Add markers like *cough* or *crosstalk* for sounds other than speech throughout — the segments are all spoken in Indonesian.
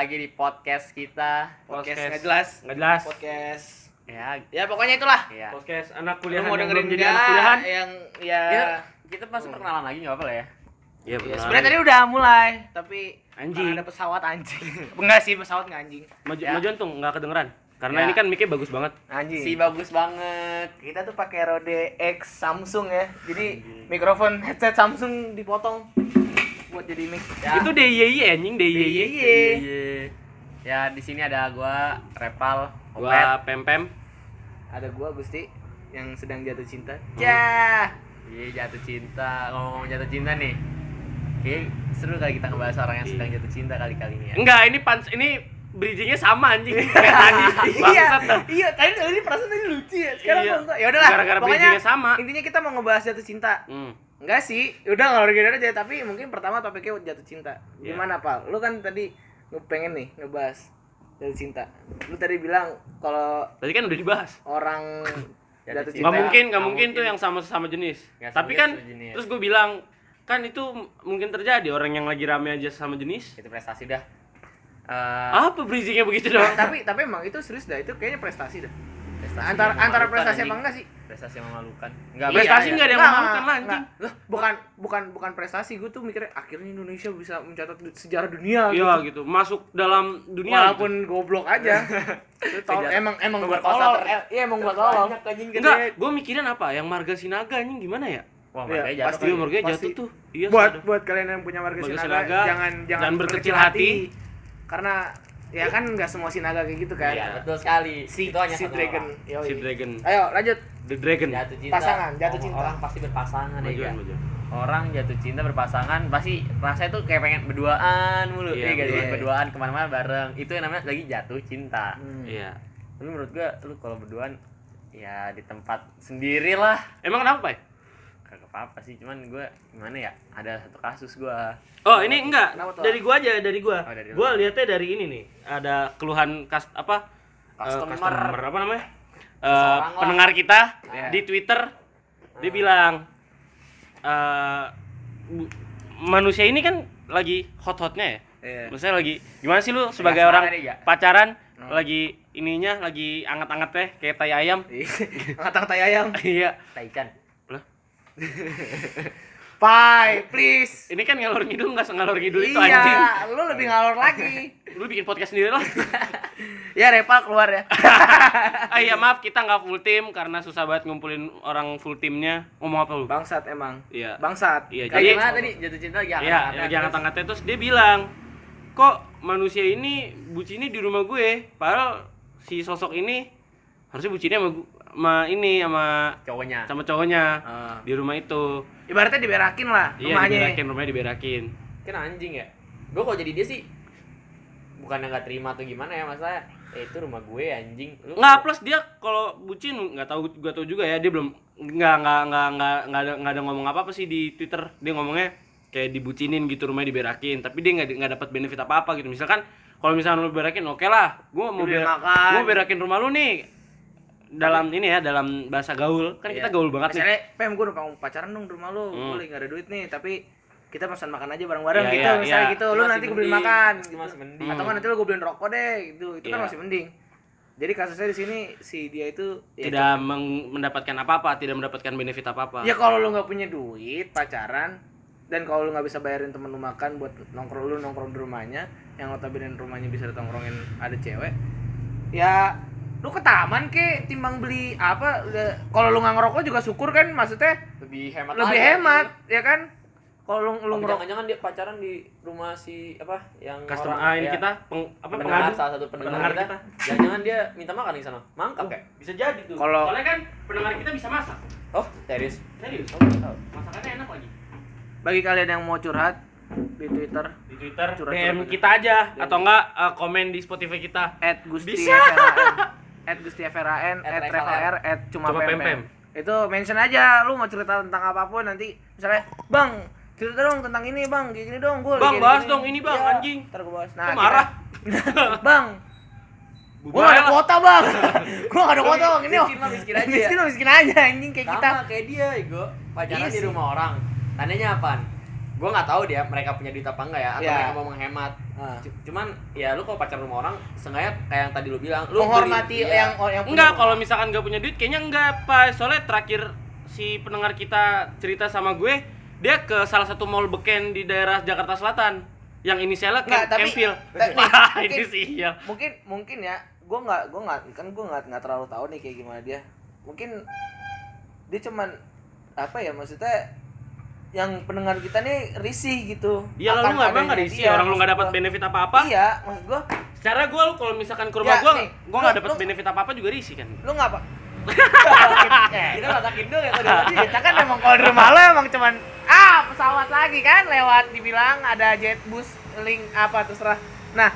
lagi di podcast kita. Podcast Podcast. nggak jelas. Nggak jelas. Podcast. Ya, Ya pokoknya itulah. ya. Podcast anak Lu kuliahan mau yang dengerin belum jadi anak kuliahan. Yang ya. Kita, kita masih perkenalan lagi nggak apa lah ya? Iya, Ya, sebenarnya tadi udah mulai, tapi Anjing. ada pesawat anjing. *laughs* Enggak sih, pesawat nggak anjing. Maju, Ya. majuan tuh nggak kedengeran. Karena Ya. ini kan mic-nya bagus banget. Anjing. Si bagus banget. Kita tuh pakai Rode X Samsung ya. Jadi mikrofon headset Samsung dipotong buat jadi mic. Ya. Itu DIY anjing DIY. DIY. Ya, di sini ada gua Repal, Opet. Gua pempem. Ada gua Gusti yang sedang jatuh cinta. Ya. Iya, jatuh cinta. Ngomong jatuh cinta nih. Oke, seru kali kita ngebahas orang yang Iya. sedang jatuh cinta kali-kali ini ya. Enggak, ini pans ini bridgingnya sama anjing *laughs* kayak tadi. iya, iya, tadi tadi perasaan tadi lucu ya. Sekarang Iya. Ya udahlah. Gara-gara bridgingnya sama. Intinya kita mau ngebahas jatuh cinta. Hmm. Enggak sih, udah ngalor ngidul aja tapi mungkin pertama topiknya jatuh cinta. Iya. Gimana, Pak? Lu kan tadi nge- pengen nih ngebahas jatuh cinta. Lu tadi bilang kalau Tadi kan udah dibahas. orang *laughs* Jatuh cinta. Nggak cinta mungkin, nggak Nggak mungkin tuh yang sama sama jenis. Nggak Tapi sama kan sejenis. terus gue bilang kan itu mungkin terjadi orang yang lagi rame aja sama jenis. Itu prestasi dah. Eh, Apa bridgingnya begitu doang? tapi tapi emang itu serius dah, itu kayaknya prestasi dah. prestasi Antara antara prestasi apa enggak sih? Prestasi yang memalukan. Enggak, Prestasi iya, nggak ada yang Enggak, memalukan lah anjing. bukan bukan bukan prestasi, gue tuh mikirnya akhirnya Indonesia bisa mencatat sejarah dunia Iya gitu. gitu, masuk dalam dunia. Walaupun goblok aja. *laughs* Itu tol- emang emang gua Pemerkosa tolol. ter- Iya emang gua tolol. Banyak anjing gitu. gede. Enggak, gue mikirin apa? Yang marga Sinaga anjing gimana ya? Wah, Iya, makanya jatuh pasti. Iya, kali. marga pasti. jatuh tuh. Iya. buat sudah. buat kalian yang punya warga Warga Sinaga, Sinaga, jangan jangan jangan berkecil hati. karena ya kan nggak semua Sinaga kayak gitu kan Iya, betul sekali. si itu hanya si satu dragon orang. Yoi. Si Dragon. ayo lanjut The Dragon. Jatuh cinta. Pasangan, jatuh cinta. Orang pasti berpasangan ya. Majuan, kan? majuan. Orang jatuh cinta berpasangan pasti rasanya tuh kayak pengen berduaan mulu. Iya, Iya, iya, berduaan ke mana-mana bareng. Itu yang namanya lagi jatuh cinta. Hmm. Iya. Tapi menurut gua lu kalau berduaan ya di tempat sendiri lah. Emang kenapa, Pak? Apa-apa sih, cuman gua gimana ya? Ada satu kasus gua. Oh, ini enggak. Kenapa tuh? Dari gua aja, dari gua. Oh, dari gua lihatnya dari ini nih. Ada keluhan kas apa? eh, Customer. apa namanya? Eh, Seseorang lah. pendengar kita Iya. di Twitter dia bilang eh bu- manusia ini kan lagi hot-hotnya ya. Iya. Maksudnya lagi gimana sih lu sebagai orang ya? pacaran Hmm. lagi ininya lagi anget-anget teh kayak tai ayam. *laughs* angkat tai ayam Iya. Taichan. Lah, *laughs* Pai, please ini kan ngalor ngidul nggak sengalor ngidul itu anjing. iya lu lebih ngalor lagi *laughs* Lu bikin podcast sendiri lah. *laughs* ya Repal keluar ya ah iya maaf kita nggak full tim karena susah banget ngumpulin orang full timnya. Ngomong apa lu? bangsat emang Iya. bangsat Iya, Kayak Jadi- gimana tadi jatuh cinta lagi Iya, lagi terus- angkat-angkatnya terus dia bilang, kok manusia ini bucinnya di rumah gue, padahal si sosok ini harusnya bucinnya sama, gu- sama ini sama cowoknya. sama cowoknya Ah. di rumah itu. ibaratnya diberakin lah Iya, rumahnya diberakin, rumahnya diberakin. kan anjing ya gue kalau jadi dia sih bukan nggak terima atau gimana ya masalah eh, itu rumah gue anjing lu Nggak plus dia kalau bucin nggak tahu gua tahu juga ya dia belum nggak nggak nggak nggak nggak ada nggak ada ngomong apa apa sih di Twitter dia ngomongnya kayak dibucinin gitu rumahnya diberakin tapi dia nggak nggak dapat benefit apa apa gitu misalkan kalau misalnya lu berakin oke lah gua mau ber- makan. gua berakin rumah lu nih dalam ini ya dalam bahasa gaul kan kita Iya. gaul banget nih misalnya pem gue numpang pacaran dong di rumah lu Hmm. gue lagi gak ada duit nih tapi kita pesan makan aja bareng-bareng Iya, gitu iya, misalnya iya. gitu Itu lu masih nanti gue beliin mending. makan Itu gitu. masih mending. atau kan nanti lu gue beliin rokok deh gitu itu kan Iya. masih mending jadi kasusnya di sini si dia itu ya tidak meng- mendapatkan apa apa tidak mendapatkan benefit apa apa Ya kalau lu nggak punya duit pacaran dan kalau lu nggak bisa bayarin temen lu makan buat nongkrong lu nongkrong di rumahnya yang notabene rumahnya bisa ditongkrongin ada cewek ya lu ke taman ke timbang beli apa kalau lu nggak ngerokok juga syukur kan maksudnya? Lebih hemat lebih lagi, hemat anjing. ya kan? Kalau lu lu ngerokok jangan-jangan dia pacaran di rumah si apa yang customer orang- ah, ini ya, kita peng, apa pendengar pengadu salah satu pendengar, Pendengar kita, kita. jangan-jangan dia minta makan di sana. Mangkap. Kayak bisa jadi tuh. Kalau- soalnya kan pendengar kita bisa masak. Oh serius serius? Oh, tahu. masakannya enak lagi. Bagi kalian yang mau curhat di Twitter di Twitter Curhat-curhat DM aja. kita aja atau enggak eh, komen di Spotify kita. At Gusti Bisa. *laughs* At Gusti FRAN At at at cuma, Cuma pempem. Pempem. itu mention aja lu mau cerita tentang apa pun nanti misalnya bang cerita dong tentang ini bang gini, -gini dong gue Bang, bahas dong ini, Bang, anjing. ntar gue bahas Kok kita- marah *laughs* bang gue gak ada kuota bang *laughs* gue gak ada kuota bang ini Miskin mah miskin aja ya. miskin mah miskin aja anjing kayak Sama kita kayak dia, Ego. Pacaran Iya di rumah orang. Tandanya apaan? Gue nggak tahu dia mereka punya duit apa enggak ya atau Ya. mereka mau menghemat. C- cuman ya lu kalau pacar rumah orang sengaja kayak yang tadi lu bilang lu menghormati iya. yang yang punya Enggak, kalau misalkan nggak punya duit kayaknya enggak, Pak. Soalnya terakhir si pendengar kita cerita sama gue, dia ke salah satu mall beken di daerah Jakarta Selatan yang inisialnya Nggak, Kem tapi- Kemfil. *laughs* tapi- Wah, mungkin- ini sih ya. mungkin mungkin ya gue nggak gue nggak kan gue nggak nggak terlalu tahu nih kayak gimana dia mungkin dia cuman apa ya maksudnya yang pendengar kita nih risih gitu. Iya lu nggak emang nggak dia, orang lu nggak dapat gua. benefit apa-apa. iya maksud gue Secara gue lu kalau misalkan ke rumah Ya, gue, nih, gue nggak dapat benefit apa-apa juga risih kan. lu nggak apa? *laughs* Kita latakin dong ya tadi kita kan emang kalau di rumah lo emang cuman ah pesawat lagi kan lewat dibilang ada jet bus link apa terserah. Nah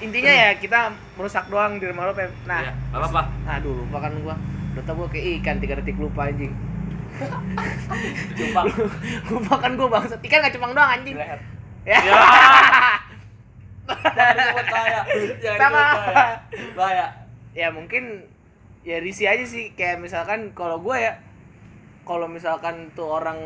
intinya ya kita merusak doang di rumah lo nah. Iya, nggak apa-apa. aduh lupa kan gua. Udah tau gua kayak ikan tiga detik lupa anjing Cupang. lupa *laughs* kan gua bangsat ikan gak cupang doang anjing. Leher. Ya. Ya. *laughs* bahaya Sama. bahaya. Ya mungkin ya risih aja sih. Kayak misalkan kalau gue ya kalau misalkan tuh orang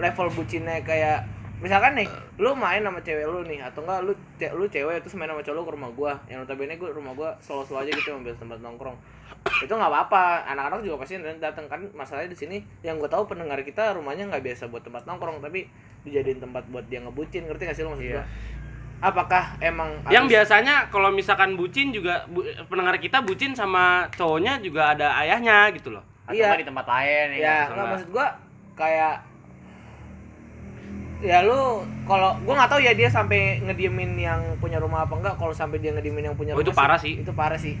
level bucinnya kayak misalkan nih lu main sama cewek lu nih atau enggak lu lu cewek terus main sama cowok lu ke rumah gua. Yang notabene gua rumah gua selalu-selalu aja gitu ambil tempat nongkrong itu nggak apa-apa anak-anak juga pasti datang kan masalahnya di sini yang gue tahu pendengar kita rumahnya nggak biasa buat tempat nongkrong tapi dijadiin tempat buat dia ngebucin ngerti gak sih lu maksud Iya. gua apakah emang Yang habis- biasanya kalau misalkan bucin juga bu- pendengar kita bucin sama cowoknya juga ada ayahnya gitu loh. atau Iya. di tempat lain ya ya kan? nggak enggak. maksud gua kayak ya lu kalau gua nggak tahu ya dia sampai ngediemin yang punya rumah apa enggak kalau sampai dia ngediemin yang punya Oh, rumah itu parah sih. itu parah sih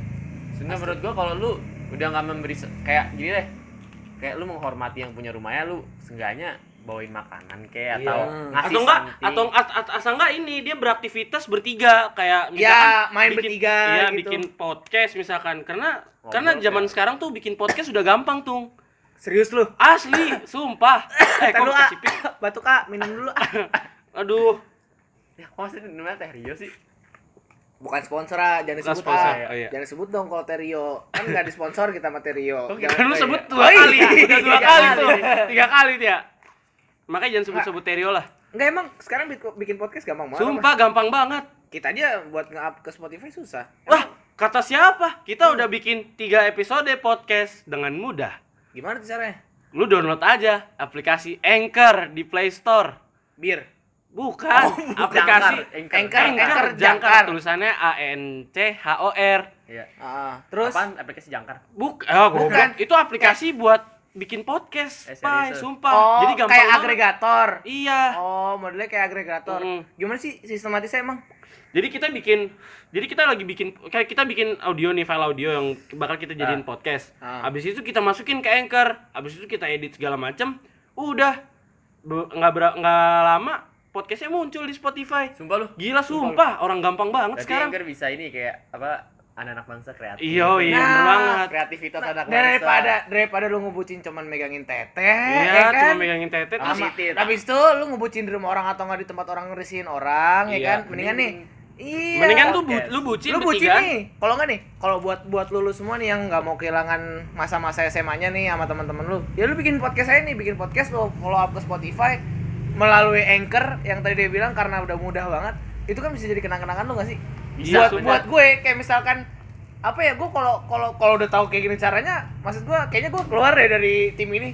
sebenarnya menurut gua kalau lu udah nggak memberi kayak gini deh. Kayak lu menghormati yang punya rumahnya lu seenggaknya bawain makanan kayak Iya. atau ngasih atau enggak something. atau at- at- asal enggak ini dia beraktivitas bertiga. Kayak Ya, misalkan main bikin- bertiga iya, gitu. bikin podcast misalkan. Karena Ngobrol karena zaman sekarang tuh bikin podcast udah gampang tuh serius lu? Asli sumpah. *laughs* Eh kok kasih batuk ah minum dulu. *laughs* Aduh. Ya kok masih namanya teh Rio sih bukan sponsor ah jangan disebut sponsor, ah. oh iya. jangan sebut dong kalau Terio. Kan nggak disponsor kita sama Terio. Oh, Jangan- kan lu sebut dua Oh, iya. kali udah dua Tiga kali kali. tuh. Tiga kali dia makanya jangan sebut-sebut Terio lah. Nggak emang sekarang bik- bikin podcast gampang banget apa? sumpah gampang banget. Kita aja buat nge-up ke Spotify susah. Wah kata siapa? Kita udah bikin tiga episode podcast dengan mudah. Gimana tuh caranya? Lu download aja aplikasi Anchor di Play Store. Bir bukan aplikasi Anchor. Anchor, Anchor, Anchor, jangkar tulisannya A N C H O R iya Ah, terus apaan aplikasi jangkar Buk, oh. Bukan. itu aplikasi buat bikin podcast, Eh, Pai, sumpah. oh, Jadi gampang kayak banget. agregator. Iya. Oh, modelnya kayak agregator. Mm. Gimana sih sistematisnya emang? Jadi kita bikin jadi kita lagi bikin kayak kita bikin audio nih file audio yang bakal kita jadiin podcast. Ah. Habis itu kita masukin ke Anchor, habis itu kita edit segala macam. Udah nggak nggak lama podcastnya muncul di Spotify. sumpah lu Gila sumpah, orang gampang banget berarti sekarang. Anchor bisa ini kayak apa anak-anak bangsa kreatif Iya, iya Nah, bener banget. kreativitas anak bangsa Daripada daripada lu ngebucin cuman megangin teteh, Iya, ya cuma kan? megangin tete Sama terus. Habis itu lu ngebucin di rumah orang atau nggak di tempat orang ngerisihin orang, ya Iya. kan? Mendingan nih. Iya. mendingan tuh bu- podcast. lu bucin lu bucin bertiga. nih. Kalau nggak nih, kalau buat buat lu, lu semua nih yang nggak mau kehilangan masa-masa SMA-nya nih sama teman-teman lu, ya lu bikin podcast aja nih, bikin podcast lu follow up ke Spotify melalui Anchor yang tadi dia bilang karena udah mudah banget. Itu kan bisa jadi kenang-kenangan lu gak sih? Bisa, buat sumpah. buat gue kayak misalkan apa ya gue kalau kalau kalau udah tahu kayak gini caranya maksud gue kayaknya gue keluar deh dari tim ini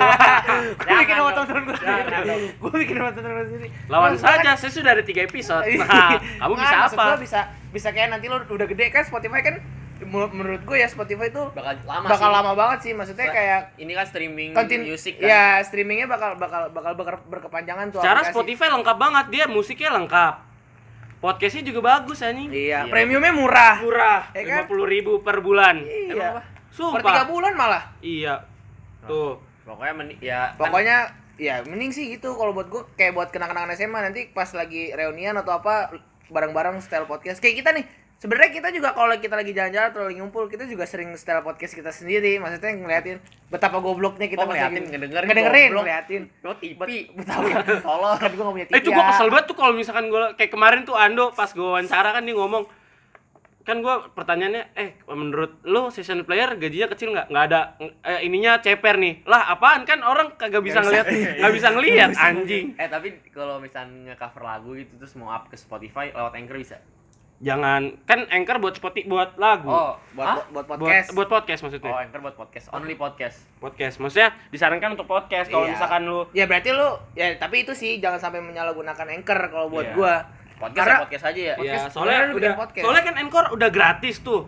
*laughs* gue bikin sama teman-teman gue sendiri gue bikin sama teman-teman gue sendiri Lawan kan- saja, saya sudah ada tiga episode. *laughs* Nah, kamu bisa apa? gua bisa bisa kayak nanti lo udah gede kan Spotify kan menurut gue ya Spotify tuh bakal lama bakal sih. lama banget sih maksudnya Sa- kayak ini kan streaming kontin music kan ya streamingnya bakal bakal bakal ber- berkepanjangan tuh Cara aplikasi. Spotify lengkap banget, dia musiknya lengkap. Podcastnya juga bagus anjing. iya Iya. premiumnya murah Murah, Ya lima kan? puluh ribu per bulan. iya Emang apa? per tiga Sumpah. bulan malah Iya. Tuh. pokoknya meni- ya kan pokoknya ya mending sih gitu kalau buat gue kayak buat kenang-kenangan SMA nanti pas lagi reunian atau apa bareng-bareng style podcast kayak kita nih sebenarnya kita juga kalau kita lagi jalan-jalan atau lagi ngumpul kita juga sering style podcast kita sendiri. Maksudnya ngeliatin betapa gobloknya kita Oh, ngeliatin, lagi- ngedengerin, ngedengerin goblok. ngeliatin. Oh TV Betawi tolong kan gue gak punya TV Eh, itu gua kesel banget tuh kalau misalkan gua kayak kemarin tuh Ando pas gua wawancara kan dia ngomong kan gua pertanyaannya eh menurut lu session player gajinya kecil nggak? Nggak ada. Eh, ininya ceper nih. Lah apaan? Kan orang kagak bisa ngeliat nggak bisa ngeliat. anjing. Eh tapi kalau misalnya cover lagu gitu terus mau up ke Spotify lewat Anchor bisa. Jangan kan anchor buat Spotify buat lagu Oh, buat Hah? buat buat podcast buat podcast maksudnya Oh, Anchor buat podcast. Only podcast. podcast maksudnya disarankan untuk podcast kalau Iya. misalkan lu ya berarti lu ya tapi itu sih jangan sampai menyalahgunakan anchor kalau buat Iya. gua Podcast Karena- ya podcast aja ya. ya Podcast, soalnya sebenarnya lu udah podcast. soalnya kan anchor udah gratis tuh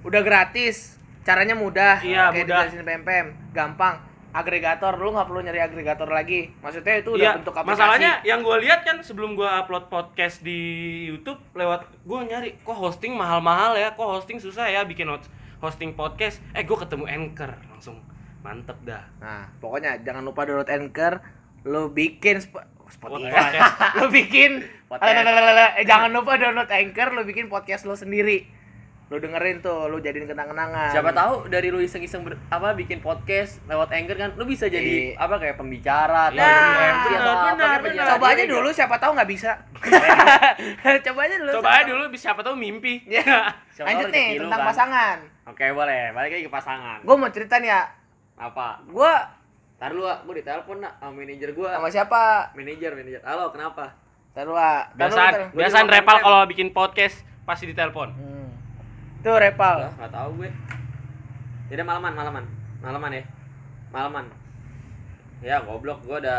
udah gratis caranya mudah Iya, kayak mudah. dijelasin PMPM gampang agregator lu nggak perlu nyari agregator lagi. Maksudnya itu udah Iya, bentuk aplikasi. masalahnya yang gue lihat kan sebelum gue upload podcast di YouTube lewat gue nyari kok hosting mahal-mahal ya, kok hosting susah ya bikin hosting podcast. Eh gue ketemu Anchor langsung. Mantep dah. nah pokoknya jangan lupa download anchor lu bikin Sp- Spotify. *laughs* Lu bikin Podcast. Eh jangan lupa download anchor lu bikin podcast lu sendiri lu dengerin tuh lu jadiin kenang-kenangan Siapa tahu dari lu iseng-iseng ber- apa bikin podcast lewat Anchor kan lu bisa jadi Iya. apa kayak pembicara atau Nah, jadi MC atau benar, apa benar, coba aja dulu siapa tahu nggak bisa *laughs* coba aja dulu Coba aja dulu bisa siapa tahu mimpi. *laughs* Ya. Siapa Lanjut nih lu tentang kan. pasangan. Oke, boleh. Balik lagi ke pasangan. Gue mau cerita nih ya. Apa? Gue Ntar lu, gua ditelepon nak sama manajer gua. sama siapa? Manajer, manajer. Halo, kenapa? Biasaan taruh. Gua biasaan juga repal kalau bikin podcast pasti ditelepon. Hmm. Tuh repal. Lah, nggak tahu gue. Jadi malaman, malaman. Malaman ya. Malaman. Ya, goblok gua ada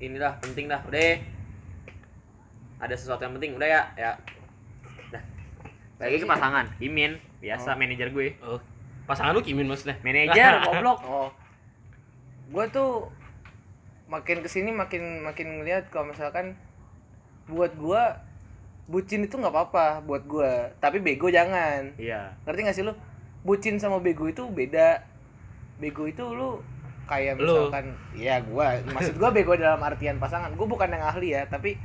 inilah penting dah. Udah. ya. Ada sesuatu yang penting, udah ya. Ya. Dah. Lagi ke pasangan. Imin, biasa manajer gue. Oh. Pasangan lu Kimin maksudnya? Manajer, *laughs* goblok. Oh. Gue tuh makin ke sini makin makin ngeliat kalau misalkan buat gua bucin itu nggak apa-apa buat gua tapi bego jangan. Iya. ngerti gak sih lu? Bucin sama bego itu beda. Bego itu lu kayak Lu. misalkan ya gua maksud gua bego dalam artian pasangan. Gua bukan yang ahli ya tapi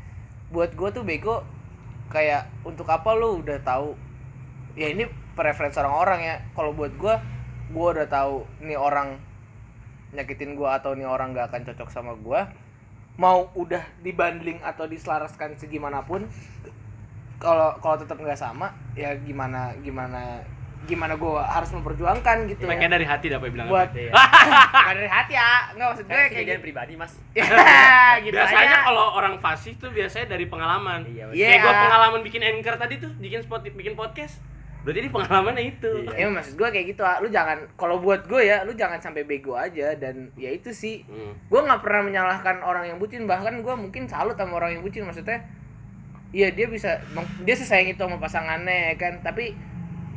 buat gua tuh bego kayak untuk apa lu udah tahu? Ya ini preferensi orang-orang ya. Kalau buat gua gua udah tahu nih orang nyakitin gua atau nih orang gak akan cocok sama gua mau udah dibanding atau diselaraskan segimanapun kalau kalau tetap nggak sama ya gimana gimana gimana gua harus memperjuangkan gitu ya. dari hati dah apa bilang. buat Iya. *laughs* Nggak dari hati ya nggak maksud gue Kayak gitu pribadi, Mas. *laughs* ya gitu biasanya kalau orang fasih tuh biasanya dari pengalaman. Iya, Iya. Kayak gua pengalaman bikin anchor tadi tuh, bikin spot bikin podcast. Berarti ini pengalamannya itu. Iya. ya maksud gue kayak gitu ah. lu jangan kalau buat gue ya lu jangan sampai bego aja dan ya itu sih Hmm. gue nggak pernah menyalahkan orang yang bucin bahkan gue mungkin salut sama orang yang bucin maksudnya iya dia bisa dia sesayang itu sama pasangannya ya kan tapi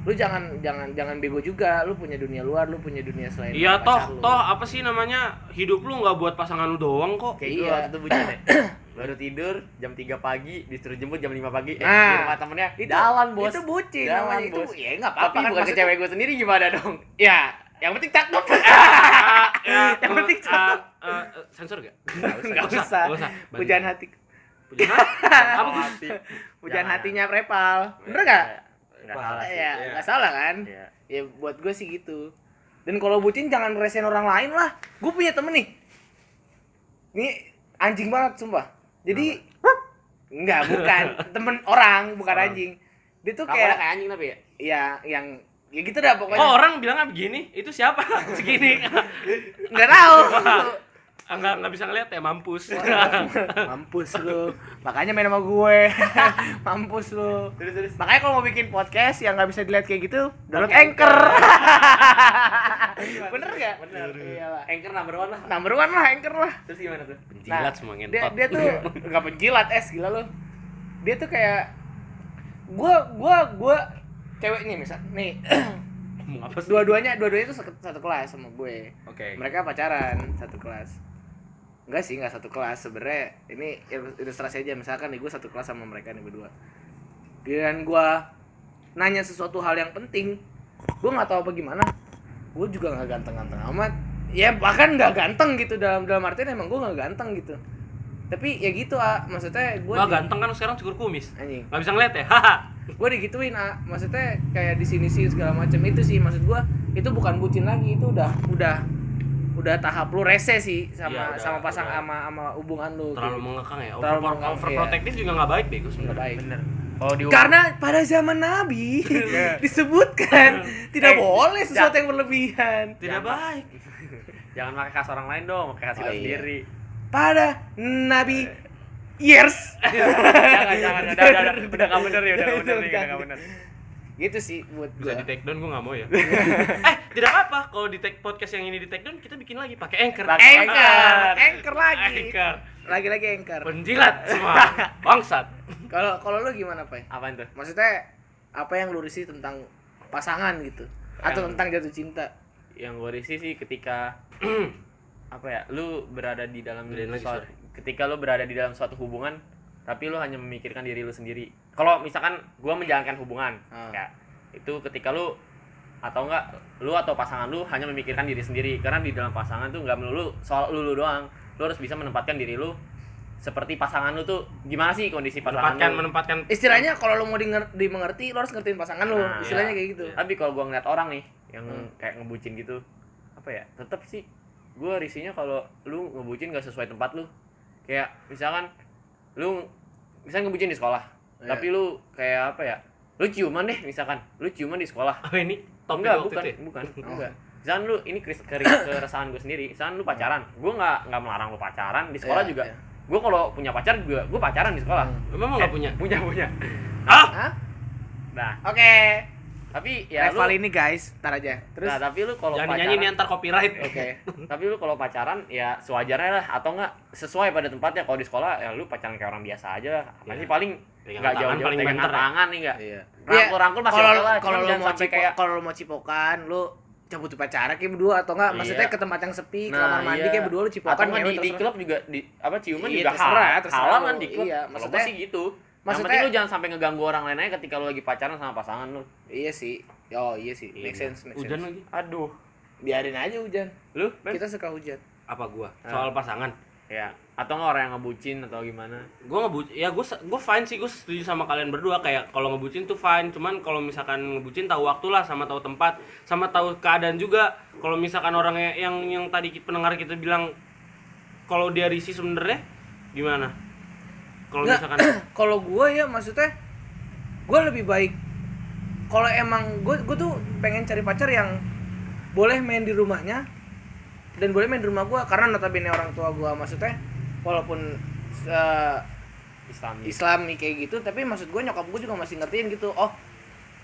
lu jangan jangan jangan bego juga lu punya dunia luar lu punya dunia selain Iya toh, lu. toh apa sih namanya? Hidup lu nggak buat pasangan lu doang kok. Kayak Iya. itu bucin *coughs* ya. Baru tidur jam 3 pagi, disuruh jemput jam 5 pagi. Eh, Nah, di rumah temennya. itu Jalan, Bos. itu bucin Jalan, namanya itu Bos. ya nggak apa-apa Tapi kan bukan ke cewek gue sendiri gimana dong? *laughs* ya yang penting cakep *laughs* Ya, Yang penting eh, cakep. eh, eh, sensor gak? nggak usah nggak usah. pujaan hati Pujian hati? *laughs* Apa hatinya prepal bener nggak Enggak salah sih. ya Iya. nggak salah kan Iya. ya buat gue sih gitu dan kalau bucin jangan resain orang lain lah gue punya temen nih ini anjing banget sumpah jadi enggak bukan temen orang bukan Orang. anjing dia tuh kayak kayak anjing tapi ya? ya yang ya gitu dah pokoknya Oh orang bilangnya begini, itu siapa? *laughs* Segini. nggak tahu Ah, *laughs* Nggak nggak bisa ngeliat ya mampus. mampus lu makanya main sama gue *laughs* mampus lu Terus terus. makanya kalau mau bikin podcast yang nggak bisa dilihat kayak gitu download Pakai anchor *laughs* bener gak Bener. iyalah Anchor number one lah. number one lah anchor lah Terus gimana tuh? Penjilat semua dia, ngentot. dia tuh *laughs* nggak penjilat es gila lu dia tuh kayak gua gua gua cewek nih misal nih dua-duanya dua-duanya tuh satu, satu kelas sama gue Oke. mereka pacaran satu kelas enggak sih enggak satu kelas. Sebenarnya ini il- ilustrasi aja. Misalkan nih gue satu kelas sama mereka nih berdua. Dan gue nanya sesuatu hal yang penting gue nggak tahu apa gimana gue juga nggak ganteng-ganteng amat. Ya bahkan nggak ganteng gitu dalam dalam artian emang gue nggak ganteng gitu. Tapi ya gitu ah maksudnya gue Gua ganteng kan sekarang cukur kumis. anjing. Nggak bisa ngeliat ya? Haha. gue digituin ah maksudnya kayak di sini sih segala macam. Itu sih maksud gue itu bukan bucin lagi itu udah udah udah tahap lu rese sih sama Iya, udah, sama pasang udah. sama sama hubungan lu Terlalu gitu. mengekang ya. Terlalu Over, mengekang, overprotective juga nggak baik bego nggak sebenarnya. baik Bener. kalau di Karena pada zaman Nabi *laughs* disebutkan *laughs* tidak Eh, boleh sesuatu yang berlebihan. Tidak baik. *laughs* jangan pakai khas orang lain dong pakai khas Oh, kita iya. sendiri Pada Nabi years. jangan jangan udah udah udah udah ya udah nggak bener nih udah nggak bener gitu sih buat Bisa gua. di take down gue nggak mau ya. *laughs* eh tidak apa kalau di take podcast yang ini di take down kita bikin lagi pakai anchor. Pakai Anchor, anchor lagi. Anchor. Lagi-lagi anchor. Penjilat semua. *laughs* Bangsat. Kalau kalau lu gimana, Pak? apa itu Maksudnya apa yang lu risih tentang pasangan gitu? Atau Yang- tentang jatuh cinta? yang gue risih sih ketika *clears throat* apa ya lu berada di dalam lagi, suatu, sorry. ketika lu berada di dalam suatu hubungan tapi lu hanya memikirkan diri lu sendiri kalau misalkan gua menjalankan hubungan Ah. ya itu ketika lu atau enggak lu atau pasangan lu hanya memikirkan diri sendiri karena di dalam pasangan tuh nggak melulu soal lu, lu doang lu harus bisa menempatkan diri lu seperti pasangan lu tuh gimana sih kondisi pasangan Menempatkan lu menempatkan Istilahnya kalau lu mau dinger- dimengerti, lu harus ngertiin pasangan lu. Nah, Istilahnya iya. kayak gitu. tapi kalau gua ngeliat orang nih yang Hmm. kayak ngebucin gitu apa ya tetap sih gua risihnya kalau lu ngebucin gak sesuai tempat lu kayak misalkan lu misalnya ngebucin di sekolah Iya. tapi lu kayak apa ya lu ciuman deh misalkan lu ciuman di sekolah Oh ini topik enggak bukan itu ya? bukan Oh. enggak misalkan lu ini keris- keri- keresahan gue sendiri misalkan lu pacaran gue nggak nggak melarang lu pacaran di sekolah Iya, juga iya. gue kalau punya pacar juga gue pacaran di sekolah Hmm. Memang nggak punya. punya punya Ah, Hah? nah Oke. Tapi ya Level lu ini guys, ntar aja. Terus nah tapi lu kalau jangan pacaran nyanyi nih antar copyright. Oke. *laughs* tapi lu kalau pacaran ya sewajarnya lah atau enggak sesuai pada tempatnya kalau di sekolah ya lu pacaran kayak orang biasa aja lah masih Iya. paling nggak jauh-jauh paling banter ya. tangan nih enggak Iya. rangkul-rangkul masih kalau oke lah kalau lu mau kayak kalau lu mau cipokan, lu cabut pacaran kayak berdua atau enggak? Maksudnya Iya. ke tempat yang sepi, ke Nah, kamar mandi iya. kayak berdua lu cipokan atau ngewe di, di klub juga di apa ciuman Iya, juga terserah, terserah kan di klub Iya, maksudnya- sih gitu yang maksudnya- penting lu jangan sampai ngeganggu orang lain aja ketika lu lagi pacaran sama pasangan lu Iya sih. Oh iya sih, make Iya. sense, make Hujan sense. lagi. aduh Biarin aja hujan. lu Ben? Kita suka hujan. Apa gua? Soal pasangan. ya atau enggak orang yang ngebucin atau gimana Gua ngebucin ya gua gua fine sih gua setuju sama kalian berdua kayak kalau ngebucin tuh fine cuman kalau misalkan ngebucin tahu waktu lah sama tahu tempat sama tahu keadaan juga kalau misalkan orang yang yang tadi pendengar kita bilang kalau dia risih sebenarnya gimana kalau Nggak, misalkan *clears throat* kalau gue ya maksudnya gue lebih baik kalau emang gue gue tuh pengen cari pacar yang boleh main di rumahnya dan boleh main di rumah gue karena notabene orang tua gue maksudnya walaupun eh, Islam Islam nih kayak gitu tapi maksud gue nyokap gue juga masih ngertiin gitu oh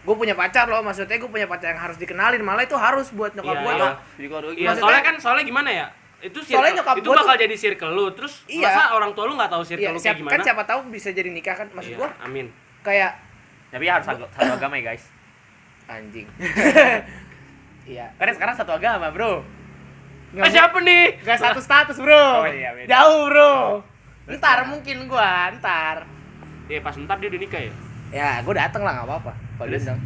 gue punya pacar loh maksudnya gue punya pacar yang harus dikenalin malah itu harus buat nyokap Iya, gue iya. tuh Iya, soalnya kan soalnya gimana ya? Itu circle, Soalnya nyokap itu gua bakal tuh- jadi circle lu. Terus Iya. masa orang tua lu nggak tahu circle Iya, lu siap, kayak kan gimana? siapa tahu bisa jadi nikah kan maksud Iya, gue amin. kayak tapi harus satu, satu agama ya guys anjing *laughs* iya karena sekarang satu agama bro Eh, siapa nih? Gak satu status bro. Oh, iya, beda. Jauh bro. Ntar mungkin gua, ntar. Iya, pas ntar dia udah nikah ya. Ya, gua dateng lah nggak apa-apa. Kalau Terus?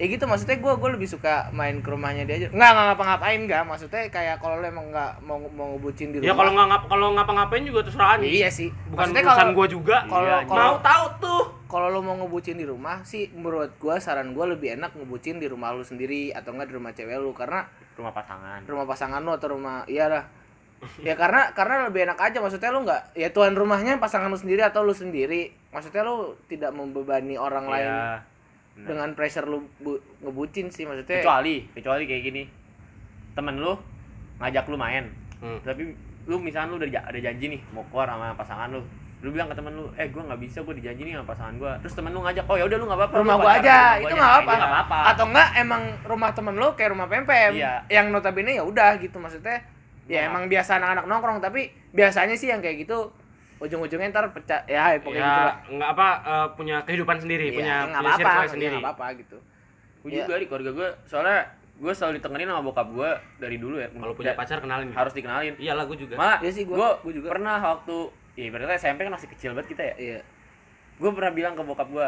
Ya gitu maksudnya gua gua lebih suka main ke rumahnya dia aja. Nggak nggak ngapa-ngapain nggak. Maksudnya kayak kalau lu emang nggak mau mau ngebucin di rumah. Ya kalau nggak ngap kalau ngapa-ngapain juga terserah nih. Iya sih. Bukan Maksudnya urusan gua juga. kalau Iya, Mau tahu tuh. kalau lu mau ngebucin di rumah sih menurut gua saran gua lebih enak ngebucin di rumah lu sendiri atau enggak di rumah cewek lu karena rumah pasangan rumah pasangan lu atau rumah iya lah ya karena karena lebih enak aja maksudnya lu nggak ya tuan rumahnya pasangan lu sendiri atau lu sendiri maksudnya lu tidak membebani orang lain Benar. dengan pressure lu bu- ngebucin sih maksudnya kecuali kecuali kayak gini temen lu ngajak lu main Hmm. tapi lu misalnya lu udah ada janji nih mau keluar sama pasangan lu lu bilang ke temen lu eh gue nggak bisa gue dijanji nih sama pasangan gue terus temen lu ngajak oh ya udah lu nggak apa-apa rumah gua aja gua itu aja." nggak Nah, apa itu nggak apa-apa atau enggak emang rumah temen lu kayak rumah pempem Iya. yang notabene ya udah gitu maksudnya ya Iya. emang biasa anak-anak nongkrong tapi biasanya sih yang kayak gitu ujung-ujungnya ntar pecah ya pokoknya gitu Ya, lah nggak apa eh, punya kehidupan sendiri, Iya, punya nggak punya apa-apa circle ya, sendiri. nggak apa-apa gitu gue Iya. juga di keluarga gue soalnya gue selalu ditengenin sama bokap gue dari dulu ya Kalau punya Da- pacar kenalin. harus dikenalin Iyalah gua juga. malah Iya sih, gua- gue gua juga. pernah waktu ya berarti SMP kan masih kecil banget kita ya iya gue pernah bilang ke bokap gue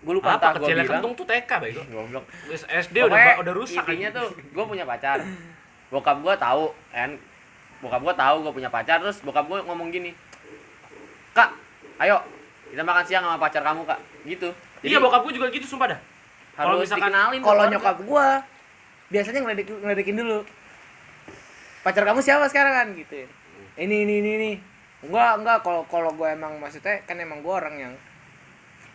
gue lupa apa gue kecilnya bilang kentung tuh TK bego. *laughs* goblok SD udah Pokoknya udah rusak intinya tuh gue punya pacar bokap gue tahu kan bokap gue tahu gue punya pacar terus bokap gue ngomong gini kak ayo kita makan siang sama pacar kamu kak. Gitu. Iya, bokap gua juga gitu sumpah dah. kalau misalkan- dikenalin ke kalau nyokap gua biasanya ngeledek ngeledekin dulu. Pacar kamu siapa sekarang kan gitu. Ini ini ini ini. Enggak enggak. Kalau kalau gua emang maksudnya kan emang gua orang yang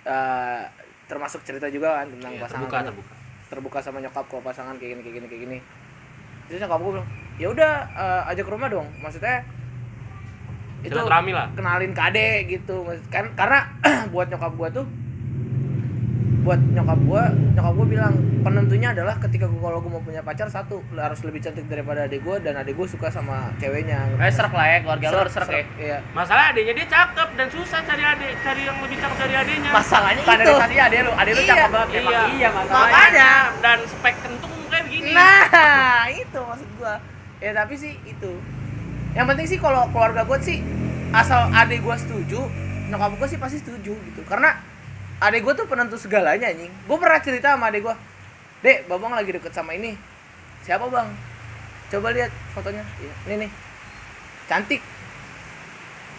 eh, termasuk cerita juga kan tentang Iya, pasangan terbuka terbuka. Terbuka sama nyokap kalau pasangan kayak gini kayak gini kayak gini. Terus nyokap gue bilang ya udah eh, ajak ke rumah dong maksudnya itu silaturahmi lah kenalin ke adek gitu Maksud- kan karena *clears throat* buat nyokap gua tuh buat nyokap gua nyokap gua bilang penentunya adalah ketika gua kalau gua mau punya pacar satu harus lebih cantik daripada adek gua dan adek gua suka sama ceweknya Eh serak lah ya keluarga lo harus serak ya. iya masalah adiknya dia cakep dan susah cari adik cari yang lebih cakep dari adiknya Masalahnya Bukan itu. dari tadi adek lu adek lu Iya. cakep banget iya emang. iya, masalahnya. makanya dan spek kentung kayak begini nah *laughs* itu maksud gua ya tapi sih itu. Yang penting sih kalau keluarga gua sih asal adek gua setuju nyokap gua sih pasti setuju gitu. Karena adek gua tuh penentu segalanya anjing. Gua pernah cerita sama adek gua dek babang lagi deket sama ini. Siapa bang? Coba lihat fotonya. Iya, ini nih. Cantik.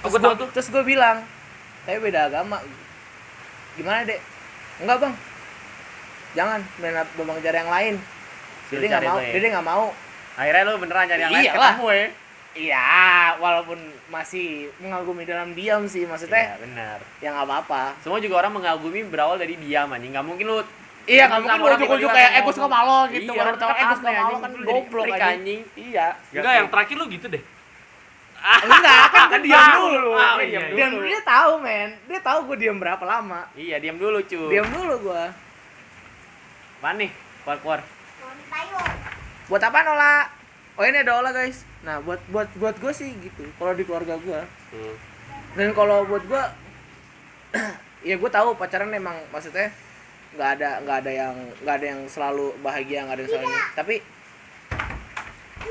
Oh, terus tahu tuh. terus gua bilang tapi beda agama. Gimana dek? Enggak bang. Jangan main babang cari yang lain. Jadi nggak mau jadi nggak mau Akhirnya lo beneran cari yang lain ketemu ya. Iya, walaupun masih mengagumi dalam diam sih maksudnya. Iya benar. Ya nggak apa-apa. Semua juga orang mengagumi berawal dari diam anjing. Enggak mungkin lu Iya, nggak mungkin orang ujuk-ujuk kayak eh gue suka malo gitu. Iya, Baru orang tahu eh gue suka malo anjing. kan Lu goblok anjing. Iya. enggak yang terakhir lu gitu deh Enggak, kan kan diam Ah, dulu. ah, iya, diam iya. dulu. Dia tahu, men. Dia tahu gue diam berapa lama. Iya, diam dulu, cu. Diam dulu gue. Apaan nih? Keluar-keluar. Buat apa Nola? Oh ini ada Ola guys. Nah buat buat buat gue sih gitu. Kalau di keluarga gue. Hmm. Dan kalau buat gue, *clears throat* ya gue tahu pacaran emang maksudnya nggak ada nggak ada yang nggak ada yang selalu bahagia nggak ada yang selalu ini. tapi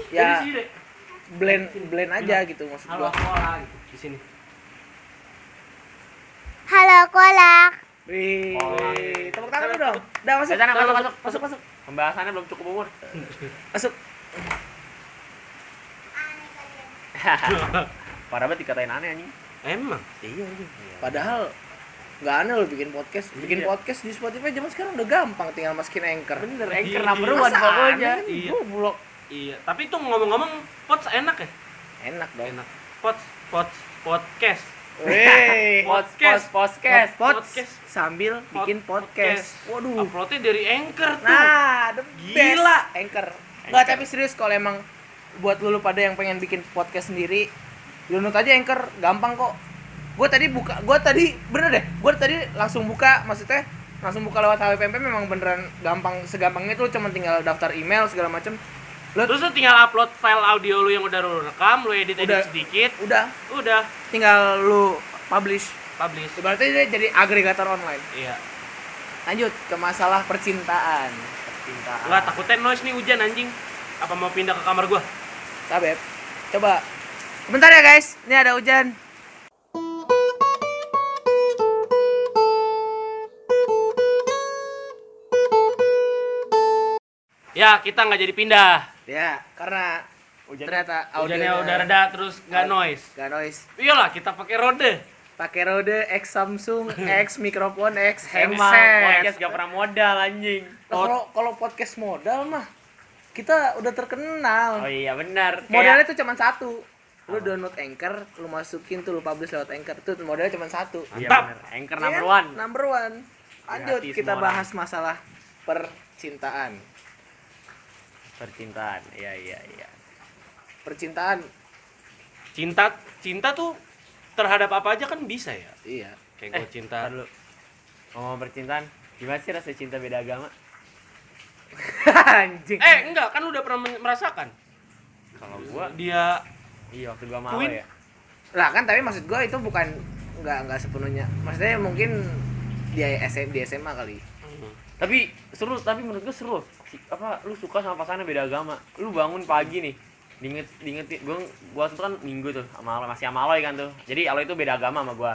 ya blend blend aja gitu maksud gue. gitu di sini Halo kolak. Wih, tepuk tangan dulu dong. Udah masuk, masuk, masuk, masuk, masuk, Pembahasannya belum cukup umur. masuk. *laughs* Parah banget dikatain aneh anjing. emang Iya, anjing. Padahal nggak aneh loh bikin podcast. Bikin Iya. podcast di Spotify zaman sekarang udah gampang, tinggal masukin anchor. Bener, Iya, anchor iya. number one Masa pokoknya. aneh? Iya. Goblok. iya tapi itu ngomong-ngomong pots enak ya Enak dong. enak pots pots podcast *laughs* Podcast, podcast. Pod- Podcast. sambil bikin podcast. Waduh. uploadnya dari anchor tuh Nah, the Gila. Anchor. Enggak, tapi serius kalau emang buat lu pada yang pengen bikin podcast sendiri, download aja Anchor, gampang kok. Gue tadi buka, gue tadi bener deh, gue tadi langsung buka, maksudnya langsung buka lewat HWPMP memang beneran gampang segampang itu lu cuma tinggal daftar email segala macem lu terus lu tinggal upload file audio lu yang udah lu rekam lu edit edit Udah. sedikit. Udah. Udah. Tinggal lu publish. Publish. Ibaratnya dia jadi agregator online. Iya. Lanjut ke masalah percintaan. Percintaan. Enggak takutnya noise nih hujan anjing. Apa mau pindah ke kamar gua? Tabeb, coba. Bentar ya guys, ini ada hujan. ya kita nggak jadi pindah Ya, karena Hujan. ternyata hujannya audionya udah reda terus nggak noise Gak noise. iyalah kita pakai rode Pakai Rode X Samsung, *laughs* X mikrofon, X Emang headset. podcast gak pernah modal anjing. Kalau kalau podcast modal mah kita udah terkenal. Oh iya benar. Modalnya tuh cuma satu. Lu download Anchor, lu masukin tuh lu publish lewat Anchor. Tuh modalnya cuma satu. Iya Mantap. benar. Anchor Iya number one. Number one. Lanjut kita bahas masalah percintaan. Percintaan. Iya iya iya. Percintaan, cinta cinta tuh terhadap apa aja kan bisa ya iya. kayak gue cinta dulu. Ngomong percintaan, gimana sih rasa cinta beda agama? *laughs* Anjing. eh enggak kan lu udah pernah merasakan Kalau gua, dia iya waktu gua mau ya. lah kan tapi maksud gue itu bukan nggak nggak sepenuhnya maksudnya mungkin dia SM di SMA kali Tapi seru, tapi menurut gua seru. Apa lu suka sama pasangan beda agama? Lu bangun pagi nih, diinget diingetin gua gua waktu itu kan minggu tuh sama Aloy, masih sama Aloy kan tuh. Jadi Aloy itu beda agama sama gua.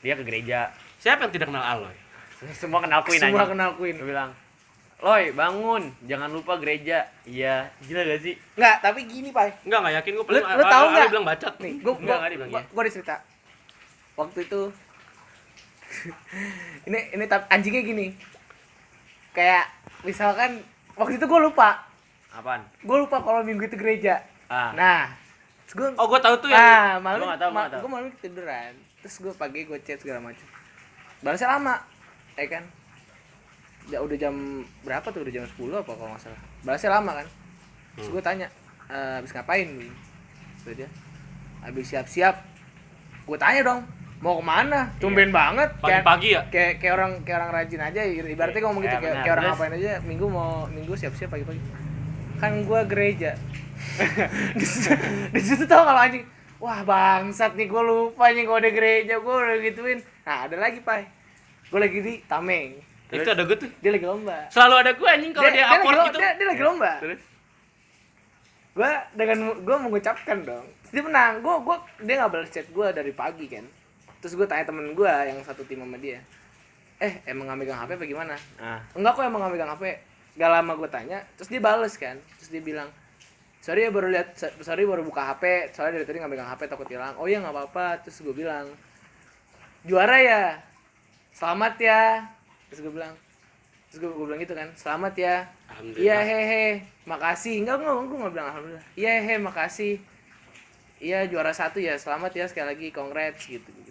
Dia ke gereja. siapa yang tidak kenal Aloy *laughs* Semua kenal Queen semua aja. kenal Queen Gua bilang, "Loy, bangun, jangan lupa gereja." Iya, gila gak sih? nggak tapi gini pak enggak enggak yakin gue Lu- lu tahu nggak? bilang bacot nih gue Enggak, enggak dibilang gue iya. gue cerita waktu itu *laughs* ini ini anjingnya gini kayak misalkan waktu itu gue lupa. Apaan? gue lupa kalau minggu itu gereja. Ah. nah gue oh gue tahu tuh yang nah malam gua ma gue malam tiduran. Terus gue pagi gue chat segala macam. Balasnya lama eh kan? Ya udah jam berapa tuh? Udah jam 10 apa kalau nggak salah. Balasnya lama kan? Terus gue tanya "Eh, habis ngapain? Terus dia habis siap-siap. Gue tanya dong mau ke mana? Tumben banget. Kayak Pagi-pagi ya? kayak kayak orang kayak orang rajin aja. Ibaratnya ngomong gitu Iya, kayak, kayak orang ngapain aja minggu mau minggu siap-siap pagi-pagi. Kan gue gereja. *laughs* Di situ, di situ tau kalau anjing wah bangsat nih gue lupa nih gue udah gereja gue udah gituin. Nah ada lagi pai gue lagi di tameng. Itu ada gue tuh. dia lagi lomba. Selalu ada gue anjing kalau dia, lagi upload lo- gitu. dia, dia lagi lomba. Terus? gue dengan gue mengucapkan dong. Dia menang. Gue gue dia nggak balas chat gue dari pagi kan terus gue tanya temen gue yang satu tim sama dia eh emang nggak megang hp apa gimana? Nah, enggak kok emang nggak megang hp gak lama gue tanya terus dia bales kan. Terus dia bilang sorry ya baru lihat sorry baru buka hp soalnya dari tadi nggak megang hp takut hilang. Oh iya nggak apa-apa. Terus gue bilang juara ya. Selamat ya. Terus gue bilang terus gue, gue bilang gitu kan selamat ya. Iya hehe makasih. Enggak enggak gue nggak bilang alhamdulillah. Iya hehe makasih. Iya juara satu ya. Selamat ya sekali lagi. Congrats gitu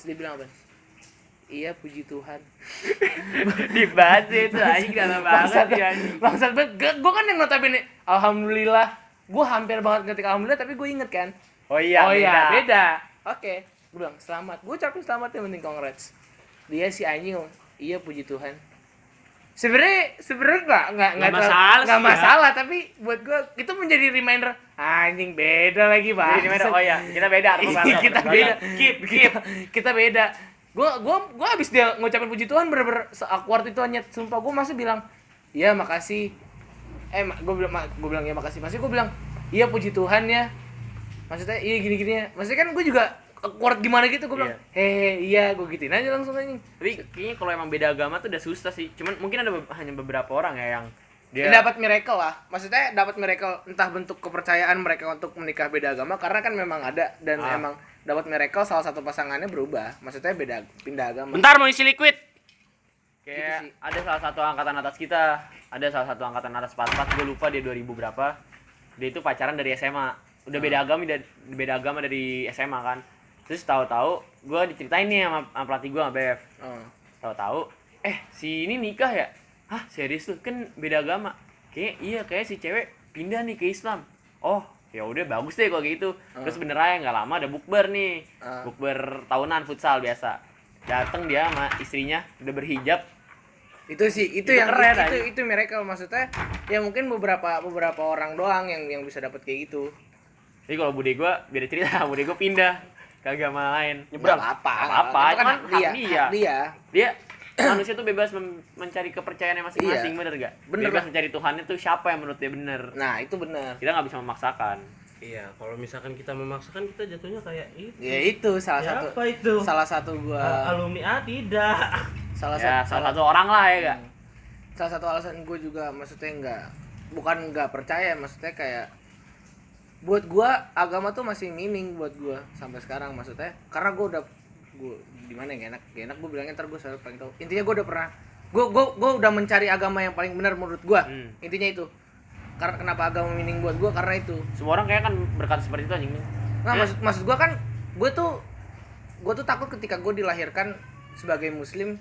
terus dia bilang apa? Iya puji Tuhan. *laughs* Dibaca itu anjing dalam bangsat banget ya anjing. bangsat banget gue kan yang notabene alhamdulillah. Gue hampir banget ngetik alhamdulillah tapi gue inget kan? Oh iya, oh iya beda. beda. Oke gue bilang selamat. Gue ucapin selamat yang penting congrats. Dia si anjing iya puji Tuhan sebenarnya sebenarnya nggak nggak Nggak masalah nggak ya. masalah tapi buat gue itu menjadi reminder anjing beda lagi bang Jadi gimana? Oh iya, kita beda. bangga. kita beda Keep, kita, kita beda gue gue gue abis dia ngucapin puji Tuhan bener-bener awkward itu hanya sumpah gue masih bilang iya makasih eh gue bilang gue bilang ya makasih masih gue bilang iya puji Tuhan ya maksudnya iya gini gini ya maksudnya kan gue juga awkward gimana gitu gue bilang hehe iya gue gituin aja langsung aja Tapi kayaknya kalau emang beda agama tuh udah susah sih. Cuman mungkin ada be- hanya beberapa orang ya yang dia dapat miracle lah maksudnya dapat miracle entah bentuk kepercayaan mereka untuk menikah beda agama karena kan memang ada dan Ah. emang dapat miracle salah satu pasangannya berubah maksudnya beda pindah agama Bentar mau isi liquid. kayak Gitu sih. ada salah satu angkatan atas kita, ada salah satu angkatan atas 44, gue lupa dia 2000 berapa. Dia itu pacaran dari SMA. Udah Ah. beda agama beda agama dari SMA kan. Terus tahu-tahu gue diceritain nih sama, sama pelatih gue sama BF. Oh. Tahu-tahu eh si ini nikah ya? Hah, serius lu? Kan beda agama. Kayak iya kayak si cewek pindah nih ke Islam. Oh, ya udah bagus deh kalau gitu. Terus bener aja nggak lama ada bukber nih. Ah. Bukber tahunan futsal biasa. Dateng dia sama istrinya udah berhijab. itu sih itu, Itu yang keren, itu, aja. itu miracle maksudnya ya mungkin beberapa beberapa orang doang yang yang bisa dapat kayak gitu Jadi kalau bude gua beda cerita, *laughs* bude gua pindah ke agama lain. Nggak apa itu kan cuman hak dia, hak dia. dia. Dia manusia tuh bebas mem- mencari kepercayaannya masing-masing, Iya. bener gak? Bener bebas mencari Tuhannya tuh siapa yang menurut dia bener. nah itu benar Kita nggak bisa memaksakan. Iya, kalau misalkan kita memaksakan kita jatuhnya kayak itu. ya itu salah Ya, satu apa itu? salah satu gua Al- alumni A tidak. salah ya, satu salah satu orang lah ya gak? salah satu alasan gue juga maksudnya nggak bukan nggak percaya maksudnya kayak buat gua agama tuh masih meaning buat gua sampai sekarang maksudnya. Karena gua udah gua di mana yang enak gak enak gua bilangnya ntar gua selalu paling tahu intinya gua udah pernah gua gua gua udah mencari agama yang paling benar menurut gua. Hmm. intinya itu. Karena kenapa agama meaning buat gua? Karena itu. Semua orang kayak kan berkata seperti itu anjing. Nah, maksud maksud gua kan gue tuh gue tuh takut ketika gue dilahirkan sebagai muslim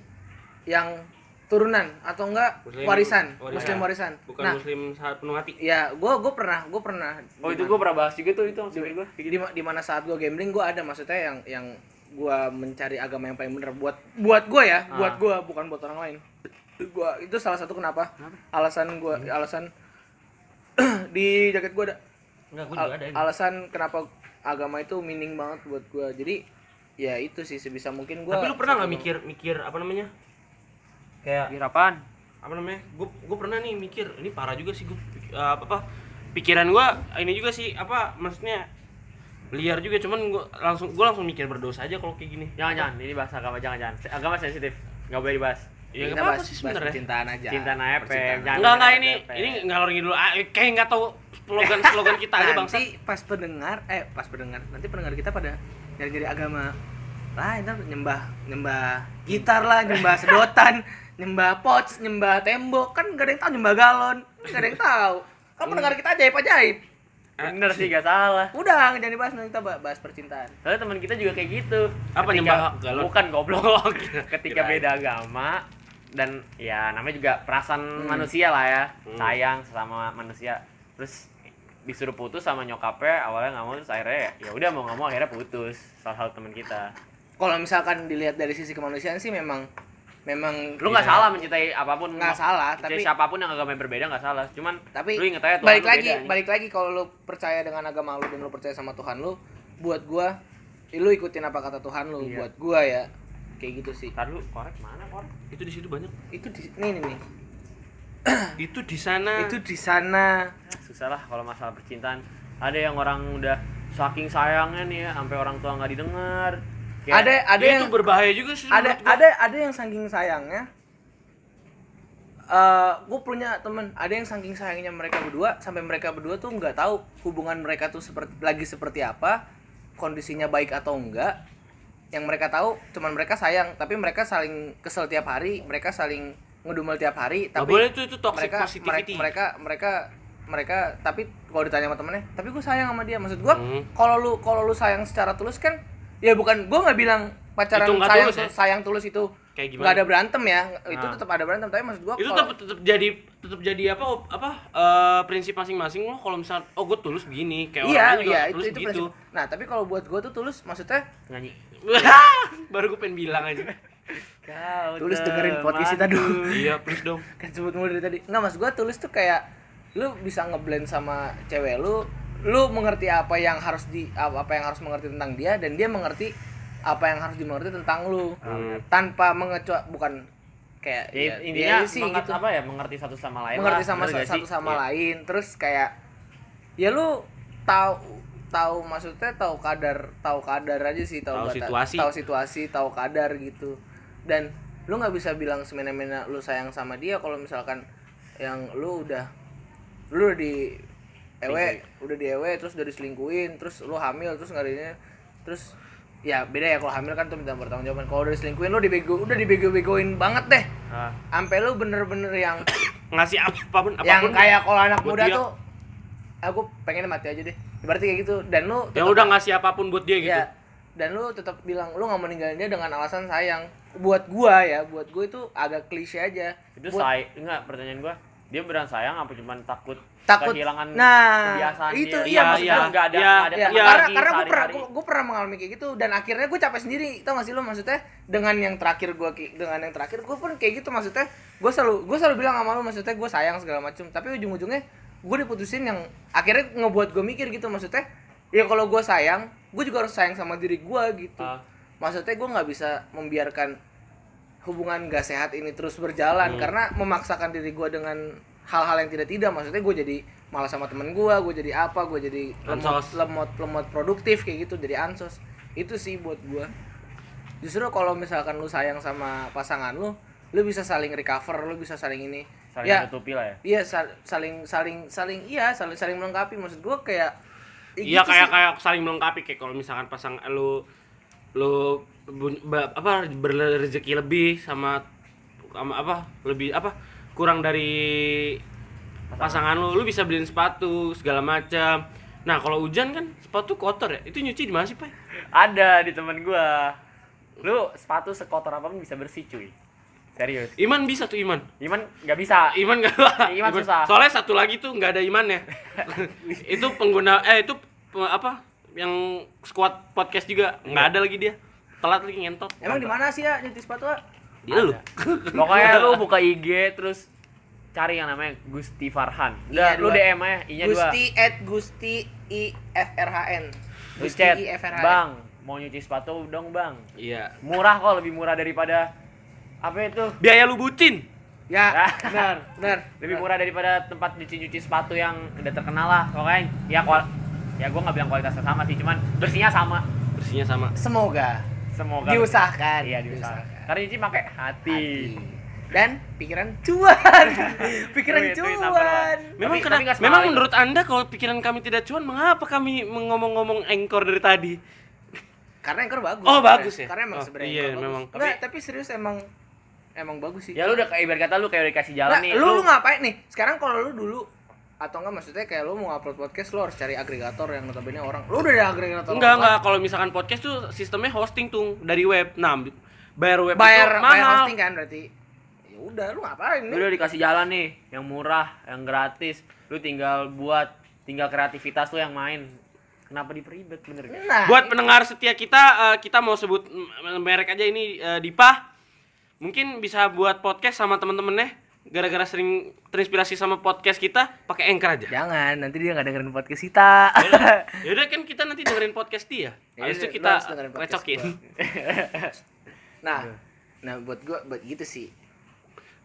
yang turunan atau enggak Muslim- warisan, warisan. muslim warisan. Bukan nah, muslim saat penuh hati. ya gue gue pernah gue pernah Oh itu gua pernah bahas juga tuh itu maksudnya gua. di, ma- di mana saat gue gambling gue ada maksudnya yang yang gue mencari agama yang paling benar buat buat gue ya Ah. buat gue bukan buat orang lain gua itu salah satu kenapa alasan gue alasan *clears throat* di jaket gue ada Enggak, gua Al- juga ada ini. alasan kenapa agama itu meaning banget buat gua jadi ya itu sih sebisa mungkin gua Tapi lu pernah nggak mikir mikir apa namanya? Kayak Pikir apaan? apa namanya? Gue gue pernah nih mikir, ini parah juga sih gue apa apa pikiran gua ini juga sih apa maksudnya liar juga cuman gua langsung gua langsung mikir berdosa aja kalau kayak gini. Jangan jangan, ini bahas agama jangan jangan. Agama sensitif, nggak boleh dibahas. Ya kita nggak apa-apa bahas, sih bahas sebenarnya. percintaan aja Cinta naep, Percintaan. jangan. Enggak enggak ini Pepe. ini ngalor ngidul ah, kayak nggak tahu slogan slogan kita aja bangsa. nanti pas pendengar eh pas pendengar nanti pendengar kita pada nyari-nyari agama lah ntar nyembah nyembah gitar lah nyembah sedotan *laughs* nyembah pots nyembah tembok kan gak ada yang tahu nyembah galon gak ada yang tahu. Kan pendengar kita ajaib ajaib. Bener sih, gak salah. udah jangan dibahas nanti kita bah- bahas percintaan. Soalnya teman kita juga kayak gitu. Apa, Ketika- nyembah galon? Bukan goblok. *laughs* Ketika beda agama, dan ya namanya juga perasaan manusia lah ya. Sayang sesama manusia. Terus disuruh putus sama nyokapnya awalnya nggak mau terus akhirnya ya udah mau nggak mau akhirnya putus. Salah satu teman kita. Kalau misalkan dilihat dari sisi kemanusiaan sih memang memang lu nggak salah mencintai apa pun. Nggak salah, Mencintai tapi- siapa pun yang agama yang berbeda nggak salah. Cuman tapi lu inget aja Tuhan balik lu lagi beda, balik lagi kalau lu percaya dengan agama lu dan lu percaya sama Tuhan lu buat gua ya lu ikutin apa kata Tuhan lu Iya. buat gua ya. Kayak gitu sih. Ntar lu korek mana korek? Itu di situ banyak. itu di nih nih, nih. *clears throat* Itu di sana. itu di sana. Susah lah kalau masalah percintaan. Ada yang orang udah saking sayangnya nih ya sampai orang tua nggak didengar Kayak- ada ada Ya, yang itu berbahaya juga sih. ada ada ada yang saking sayangnya eh gue punya temen ada yang saking sayangnya mereka berdua sampai mereka berdua tuh nggak tahu hubungan mereka tuh seperti lagi seperti apa kondisinya baik atau enggak yang mereka tahu cuman mereka sayang tapi mereka saling kesel tiap hari mereka saling ngedumel tiap hari tapi boleh itu itu toxic mereka, mereka positivity. mereka mereka mereka tapi kalau ditanya sama temennya tapi gue sayang sama dia maksud gue Hmm. kalau lu kalau lu sayang secara tulus kan ya bukan gue nggak bilang pacaran Itu sayang tulus ya? sayang tulus itu Kayak gimana? nggak ada berantem ya itu Ah. tetap ada berantem tapi maksud gue itu tetap tetap jadi tetap jadi apa apa eh, prinsip masing-masing lo kalau misal oh gue tulus begini kayak iya orang lain juga iya itu tulus itu gitu prinsip. nah tapi kalau buat gue tuh tulus maksudnya nyanyi *laughs* baru gue pengen bilang aja kau Tulus dengerin podcast kita dulu. iya please dong kan sebut mulu dari tadi nggak mas gue tulus tuh kayak lu bisa ngeblend sama cewek lu lu mengerti apa yang harus di apa yang harus mengerti tentang dia dan dia mengerti apa yang harus dimengerti tentang lu Hmm. tanpa mengecuali bukan kayak ya, ya, intinya dia sih mengerti gitu apa ya mengerti satu sama lain mengerti lah, sama satu sih? sama Iya. lain terus kayak ya lu tahu tahu maksudnya tahu kadar tahu kadar aja sih tahu situasi. tahu situasi tahu kadar gitu dan lu nggak bisa bilang semena-mena lu sayang sama dia kalau misalkan yang lu udah lu udah di ewe udah di ewe terus udah diselingkuin terus lu hamil terus ini terus ya beda ya kalau hamil kan tuh minta pertanggungjawaban. Kalau udah diselingkuhin lu dibego udah dibego-begoin banget deh. Sampai lu bener-bener yang *coughs* ngasih apa pun apa pun yang kayak kalau anak muda dia. tuh aku pengen mati aja deh. Berarti kayak gitu dan lu yang tetap- udah ngasih apa pun buat dia gitu. Ya dan lu tetap bilang lu nggak mau ninggalin dia dengan alasan sayang. Buat gua ya buat gua itu agak klise aja. Itu Buat- say enggak pertanyaan gua dia beneran sayang apa cuma takut Takut- kehilangan nah, kebiasaan itu, dia? iya, maksudnya maksudnya- nggak ada iya, nggak ada Ya, teman iya. karena karena gue pernah gua pernah mengalami kayak gitu dan akhirnya gue capek sendiri tau gak sih lo maksudnya dengan yang terakhir gue dengan yang terakhir gue pun kayak gitu maksudnya gue selalu gue selalu bilang sama lo maksudnya gue sayang segala macam tapi ujung-ujungnya gue diputusin yang akhirnya ngebuat gue mikir gitu maksudnya ya kalau gue sayang gue juga harus sayang sama diri gue gitu Ah. maksudnya gue nggak bisa membiarkan hubungan gak sehat ini terus berjalan Hmm. karena memaksakan diri gue dengan hal-hal yang tidak tidak maksudnya gue jadi malah sama temen gue gue jadi apa gue jadi lemot lemot lemot produktif kayak gitu. Jadi ansos. Itu sih buat gue justru kalau misalkan lu sayang sama pasangan lu lu bisa saling recover lu bisa saling ini. Saling ya. menutupi lah ya. Iya sal- saling saling saling iya saling saling melengkapi. Maksud gue kayak ya iya gitu kayak sih. kayak saling melengkapi. Kayak kalau misalkan pasang lu lu apa berrezeki lebih sama sama apa lebih apa kurang dari pasangan lu lu bisa beliin sepatu segala macam. Nah kalau hujan kan sepatu kotor ya? Itu nyuci di mana sih pak? Ada di temen gua. Lu sepatu sekotor apa pun bisa bersih cuy. Serius. Iman bisa tuh Iman. Iman nggak bisa. Iman gak lah *laughs* Iman susah. soalnya satu lagi tuh nggak ada imannya *laughs* itu pengguna eh itu pe- apa yang squad podcast juga. Nggak ada lagi dia. Telat lagi ngentot. Emang di mana sih ya nyuci sepatu ah? Dia lu. Pokoknya lu buka IG terus cari yang namanya Gusti Farhan. Iya, Udah, lu dua. DM aja I nya dua. Gusti at Gusti I F R H N. Lu Gusti chat I F R H N. Bang mau nyuci sepatu dong bang. Iya. Murah kok lebih murah daripada apa itu? Biaya lu bucin. Ya Ah. benar benar. Lebih murah daripada tempat nyuci-nyuci sepatu yang udah terkenal lah pokoknya. Ya kual ya gue nggak bilang kualitasnya sama sih cuman bersihnya sama. Bersihnya sama. Semoga. Semoga diusahakan iya diusahakan karena nyuci pakai hati, dan pikiran cuan. *laughs* Pikiran Duit, cuan. memang Tapi- kena- tapi nggak memang menurut anda kalau pikiran kami tidak cuan mengapa kami ngomong-ngomong engkor dari tadi? Karena Anchor bagus Oh, sebenarnya. bagus ya? karena emang Oh, sebenarnya iya, Anchor bagus. memang. Enggak, tapi serius emang emang bagus sih. Ya lu udah kayak ibarat kata lu kayak udah dikasih jalan Nah, nih lu, lu ngapain nih? Sekarang kalau lu dulu atau enggak maksudnya kayak lu mau upload podcast lu harus cari agregator yang notabene orang. Lu udah ada agregator enggak enggak. Kalau misalkan podcast tuh sistemnya hosting tuh dari web. Nah bayar web bayar itu bayar mahal hosting kan berarti ya udah lu ngapain Lu nih udah dikasih jalan nih, yang murah, yang gratis. Lu tinggal buat, tinggal kreativitas lu yang main. Kenapa diperibet bener gak? nah Buat pendengar setia kita, eh, kita mau sebut merek aja ini eh, Dipa. Mungkin bisa buat podcast sama temen-temennya. Gara-gara sering terinspirasi sama podcast kita, pakai Anchor aja. jangan nanti dia nggak dengerin podcast kita Yaudah kan kita nanti dengerin podcast dia. Ya Habis itu udah, kita recokin. *laughs* nah nah buat gua buat gitu sih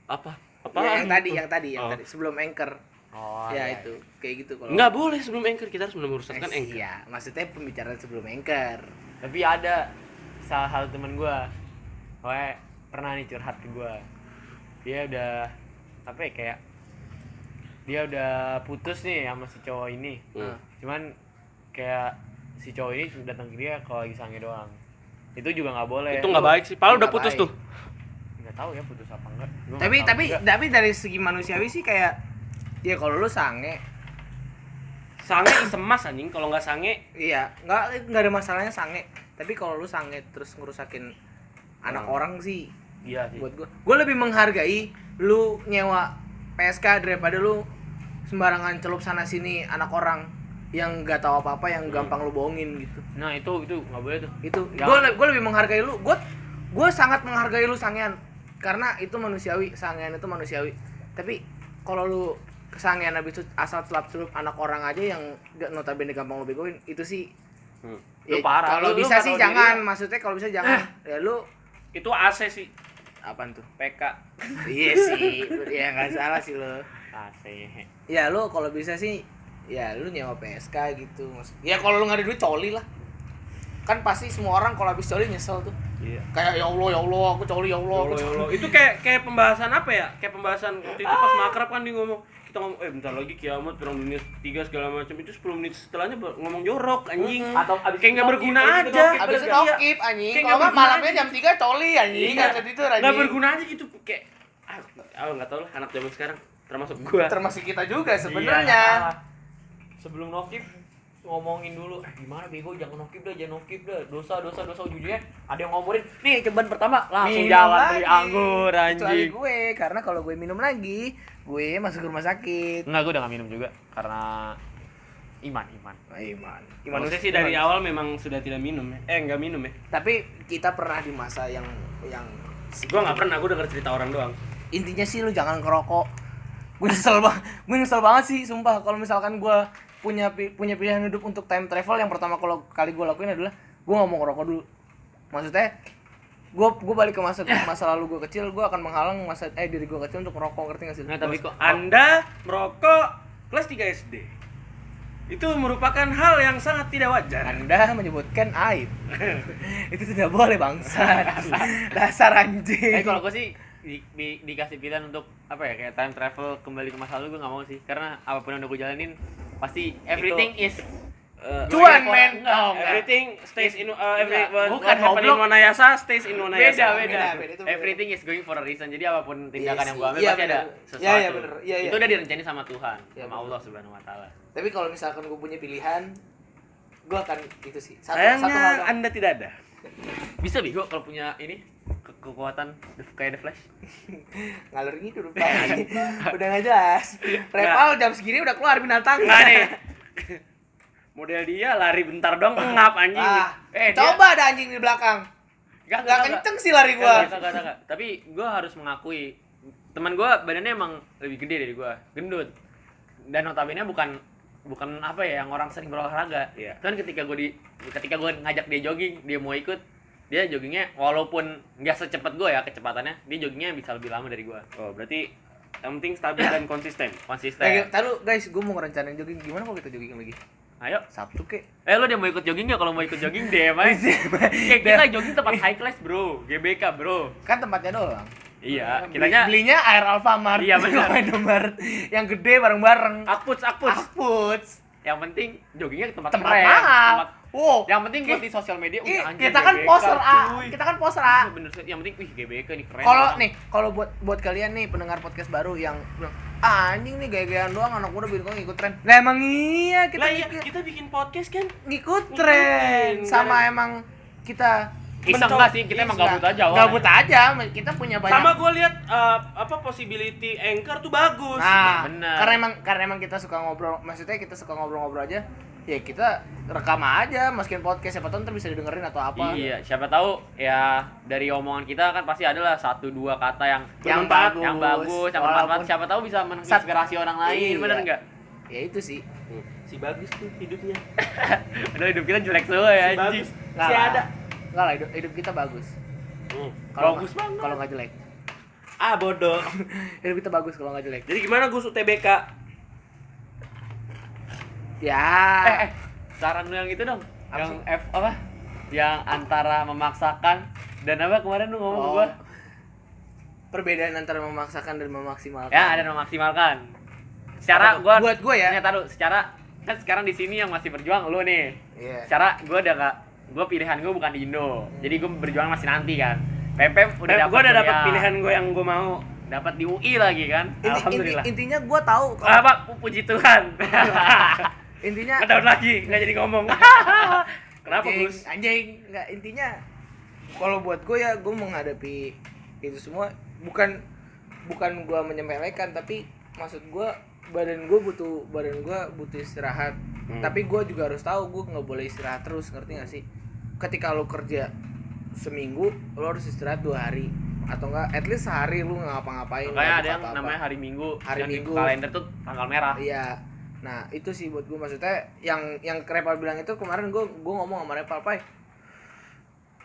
Apa? Apa? Ya, yang tadi yang tadi yang Oh. tadi sebelum anchor Oh, ya iya. itu kayak gitu kalau Nggak boleh sebelum Anchor, kita harus Eh, meneruskan Anchor. iya maksudnya pembicaraan sebelum anchor Tapi ada salah satu temen gua, Pokoknya pernah nih curhat ke gua. Dia udah apa ya kayak dia udah putus nih sama si cowok ini. Hmm. Cuman kayak si cowok ini datang ke dia kalau lagi sange doang. Itu juga nggak boleh. Itu nggak baik sih. Padahal udah putus baik. tuh. Nggak tahu ya putus apa enggak. Gua tapi tapi juga. tapi dari segi manusiawi sih kayak ya kalau lu sange Sange semas anjing, kalau nggak sange iya nggak nggak ada masalahnya sange tapi kalau lu sange terus ngerusakin anak orang sih iya sih. buat gua gua lebih menghargai lu nyewa PSK daripada lu sembarangan celup sana sini anak orang yang nggak tahu apa apa yang gampang lu bohongin gitu Nah, itu itu nggak boleh tuh. itu gue gue lebih menghargai lu gue gue sangat menghargai lu sangean karena itu manusiawi sangean itu manusiawi tapi kalau lu sangean habis itu asal celap celup anak orang aja yang gak notabene gampang lu begoin itu sih Hmm. Lu parah. kalau lu bisa sih diri jangan lu. maksudnya kalau bisa jangan ya lu itu AC sih. apaan tuh PK. iya sih ya nggak salah sih lo Asih. ya lu kalau bisa sih ya lu nyewa PSK gitu Maksud- ya kalau lu nggak ada duit coli lah kan pasti semua orang kalau habis coli nyesel tuh Iya. kayak ya Allah ya Allah aku coli ya Allah aku coli itu kayak kayak pembahasan apa ya? Kayak pembahasan waktu itu pas makrab kan dia ngomong kita ngomong eh bentar lagi kiamat perang dunia tiga segala macam itu 10 menit setelahnya ngomong jorok anjing Atau abis kayak nggak itu berguna abis itu aja Abis itu Iya. nokip anjing. Kayak Kalau nggak malamnya jam 3 coli anjing. Iya. Nggak tidur anjing. nggak berguna aja gitu kayak ah, ah nggak tahu lah anak zaman sekarang termasuk gua Termasuk kita juga Iya, sebenarnya. salah. Sebelum nokip ngomongin dulu. Eh gimana bego? Jangan nokip dah jangan nokip dah. Dosa dosa dosa ujungnya. Ada yang ngomorin nih cobaan pertama. Langsung Minum jalan lagi. beli anggur Kecuali anjing. gue karena kalau gue minum lagi, gue masuk rumah sakit. enggak gue udah gak minum juga karena iman iman. Oh, Iman. Maksudnya sih dari awal memang sudah tidak minum ya. Eh nggak minum ya? Tapi kita pernah di masa yang yang gua nggak pernah gua denger cerita orang doang. Intinya sih lu jangan ngerokok. Gue nyesel banget. *laughs* Gue nyesel banget sih sumpah. Kalau misalkan gue punya punya pilihan hidup untuk time travel yang pertama kalau kali gue lakuin adalah gue nggak mau ngerokok dulu. Maksudnya gue gue balik ke masa masa lalu gue kecil gue akan menghalang masa eh diri gue kecil untuk ngerokok ngerti gak sih? nah tapi kok anda merokok kelas 3 SD itu merupakan hal yang sangat tidak wajar Anda menyebutkan aib. *laughs* itu tidak boleh bangsa. *laughs* Dasar anjing. eh kalau gue sih di, di- dikasih pilihan untuk apa ya kayak time travel kembali ke masa lalu gue gak mau sih karena apa pun yang udah gue jalanin pasti everything is Cuan, for- men. Enggak, Oh, enggak. everything stays in uh, every bukan, what happen in. Wanayasa stays in Wanayasa beda, beda, Beda, beda, itu beda. everything is going for a reason jadi apa pun tindakan Iya yang gue ambil. Iya, pasti ada bener. sesuatu Iya, iya, bener. Iya, iya. itu udah direncanain sama Tuhan Iya, sama bener. Allah subhanahu wa taala Tapi kalau misalkan gue punya pilihan, gue akan itu sih. Satu, sayangnya satu hal anda tidak ada bisa bego kalau punya ini kekuatan the- kayak The Flash *laughs* ngalur gitu lupa. *laughs* udah gak jelas. Repal jam segini udah keluar binatang. nggak nih *laughs* model dia lari bentar dong ngap anjing Ah, Eh, dia- coba ada anjing di belakang. Gak, Gak kenceng sih lari Gua. gua. Tapi gue harus mengakui teman gue badannya emang lebih gede dari gue, gendut. Dan notabene bukan bukan apa ya yang orang sering berolahraga. Iya. Kan ketika gue di ketika gue ngajak dia jogging, dia mau ikut, dia joggingnya walaupun nggak secepat gue ya kecepatannya, dia joggingnya bisa lebih lama dari gue. oh berarti yang penting stabil dan konsisten *coughs* Konsisten. Lagi, taruh guys, gue mau ngerencanain jogging. Gimana kalau kita jogging lagi? Ayo. Sabtu kek. Eh lu dia mau ikut jogging nggak? Kalau mau ikut jogging DM aja. *laughs* Kayak kita jogging tempat high class, Bro. GBK, Bro. Kan tempatnya doang. Iya, Beli- kitanya belinya air Alfamart. Iya, benar. Indomaret. yang gede bareng-bareng. akputs akputs. Akputs. Yang penting joggingnya ke tempat Tempat keren, mahal. tempat- Wow. Yang penting buat di sosial media "Wih, anjing, kita kan GBK, poser A. cuy." Kita kan poser A. Iya, bener sih. Yang penting wih GBK nih keren. Kalau nih, kalau buat buat kalian nih pendengar podcast baru yang ah, anjing nih gaya-gayaan doang anak muda bikin kok ngikut tren. Lah emang iya kita lah iya ngikut, kita bikin podcast kan ngikut tren sama gara- emang kita Iseng enggak sih, kita emang Nggak- gabut aja awalnya. Gabut aja, kita punya banyak. sama gue lihat eh, apa possibility anchor tuh bagus Nah, Bener. karena emang karena emang kita suka ngobrol, maksudnya kita suka ngobrol-ngobrol aja. Ya kita rekam aja, masukin podcast siapa tahu ntar bisa didengerin atau apa. Iya, siapa tahu ya dari omongan kita kan pasti ada lah satu dua kata yang Yang bagus, yang bagus, yang bermanfaat. walaupun- Siapa tahu bisa menginspirasi orang lain, Iya. bener enggak? Ya itu sih. si bagus tuh hidupnya *laughs* Padahal hidup kita jelek semua ya, si bagus Nggak si lah. ada Enggak lah, hidup, hidup kita bagus. Hmm, Kalau bagus nggak- banget Kalau nggak jelek. ah bodoh *laughs* Hidup kita bagus kalau nggak jelek. jadi gimana gus UTBK Ya. Eh, eh, saran lu yang itu dong. Apa yang sih? F apa? Yang antara memaksakan dan apa kemarin lu ngomong ke Oh. gua? Perbedaan antara memaksakan dan memaksimalkan. Ya, ada memaksimalkan. Secara gua Buat gua ya. Nih, taruh secara kan sekarang di sini yang masih berjuang lu nih. Iya. Secara gua udah gak gua pilihan gua bukan di Indo. Jadi gua berjuang masih nanti kan. Pempem udah dapat gue udah dapat kuliah. pilihan gue yang gue mau dapat di UI lagi kan. Inti- inti- Alhamdulillah. intinya gua tahu kalau- Apa puji Tuhan. *laughs* intinya tahun lagi nggak jadi ngomong *laughs* kenapa anjing, gus anjing nggak intinya kalau buat gue ya gue menghadapi itu semua bukan bukan gue menyepelekan tapi maksud gue badan gue butuh badan gue butuh istirahat Hmm. tapi gue juga harus tahu gue nggak boleh istirahat terus ngerti gak sih ketika lo kerja seminggu lo harus istirahat dua hari atau enggak at least sehari lu nggak ngapa-ngapain nggak ada yang apa-apa. namanya hari Minggu. Hari yang di Minggu. kalender tuh tanggal merah. Iya. Nah, itu sih buat gue maksudnya yang yang Repal bilang itu kemarin gue gue ngomong sama Repal, Pai.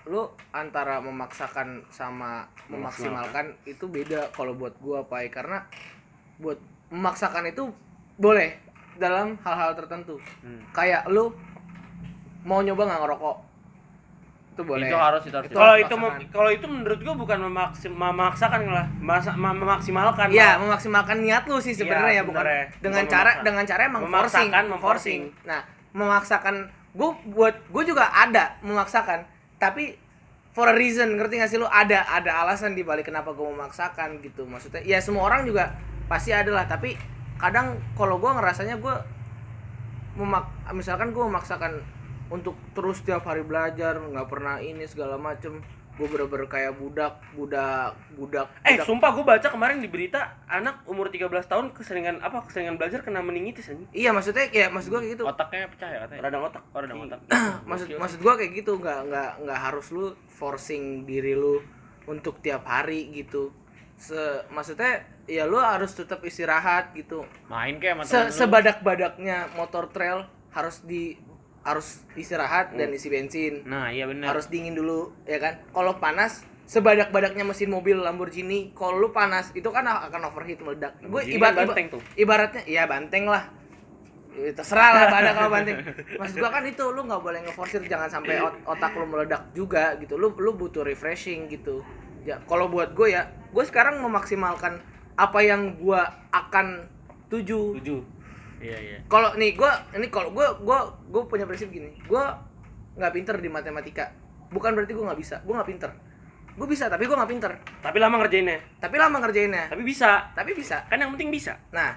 Lu antara memaksakan sama memaksimalkan itu beda kalau buat gua, Pai, karena buat memaksakan itu boleh dalam hal-hal tertentu. Hmm. Kayak lu mau nyoba nggak ngerokok. Itu boleh. Itu harus itu harus. Itu kalau itu kalau itu menurut gue bukan memaksim, memaksakan lah Masa, mem- memaksimalkan Iya, malah. memaksimalkan niat lu sih sebenarnya Iya, ya, bukan dengan Bukan cara memaksa. dengan cara emang Memaksakan, forcing, memforcing. forcing. Nah, memaksakan gue buat gue juga ada memaksakan, tapi for a reason, ngerti gak sih lu? Ada ada alasan di balik kenapa gue memaksakan gitu. Maksudnya ya semua orang juga pasti ada lah, tapi kadang kalau gue ngerasanya gue memak misalkan gue memaksakan untuk terus tiap hari belajar nggak pernah ini segala macem gue bener-bener kayak budak budak budak Eh, budak sumpah gue baca kemarin di berita anak umur 13 tahun keseringan apa keseringan belajar kena meningitis anjing. Iya maksudnya ya maksud gua kayak gitu. Otaknya pecah ya katanya. Radang otak. Oh, radang otak. *clears throat* maksud maksud gua kayak gitu nggak nggak nggak harus lu forcing diri lu untuk tiap hari gitu. Se maksudnya ya lu harus tetap istirahat gitu. Main kayak sama Se sebadak-badaknya motor trail harus di harus istirahat dan isi bensin. Nah, iya benar. Harus dingin dulu ya kan. Kalau panas sebadak-badaknya mesin mobil Lamborghini, kalau lu panas itu kan akan overheat meledak. Gue ibarat banteng tuh. ibaratnya ya banteng lah Ya, terserah lah badak kalau banteng *laughs* maksud gua kan itu lu nggak boleh ngeforsir jangan sampai ot- otak lu meledak juga gitu lu lu butuh refreshing gitu ya kalau buat gue ya gue sekarang memaksimalkan apa yang gua akan tuju Tujuh. Iya, iya. kalau nih gue ini kalau gue gue gue punya prinsip gini gue nggak pinter di matematika bukan berarti gue nggak bisa gue nggak pinter gue bisa tapi gue nggak pinter Tapi lama ngerjainnya. tapi lama ngerjainnya Tapi bisa. tapi bisa Kan yang penting bisa. nah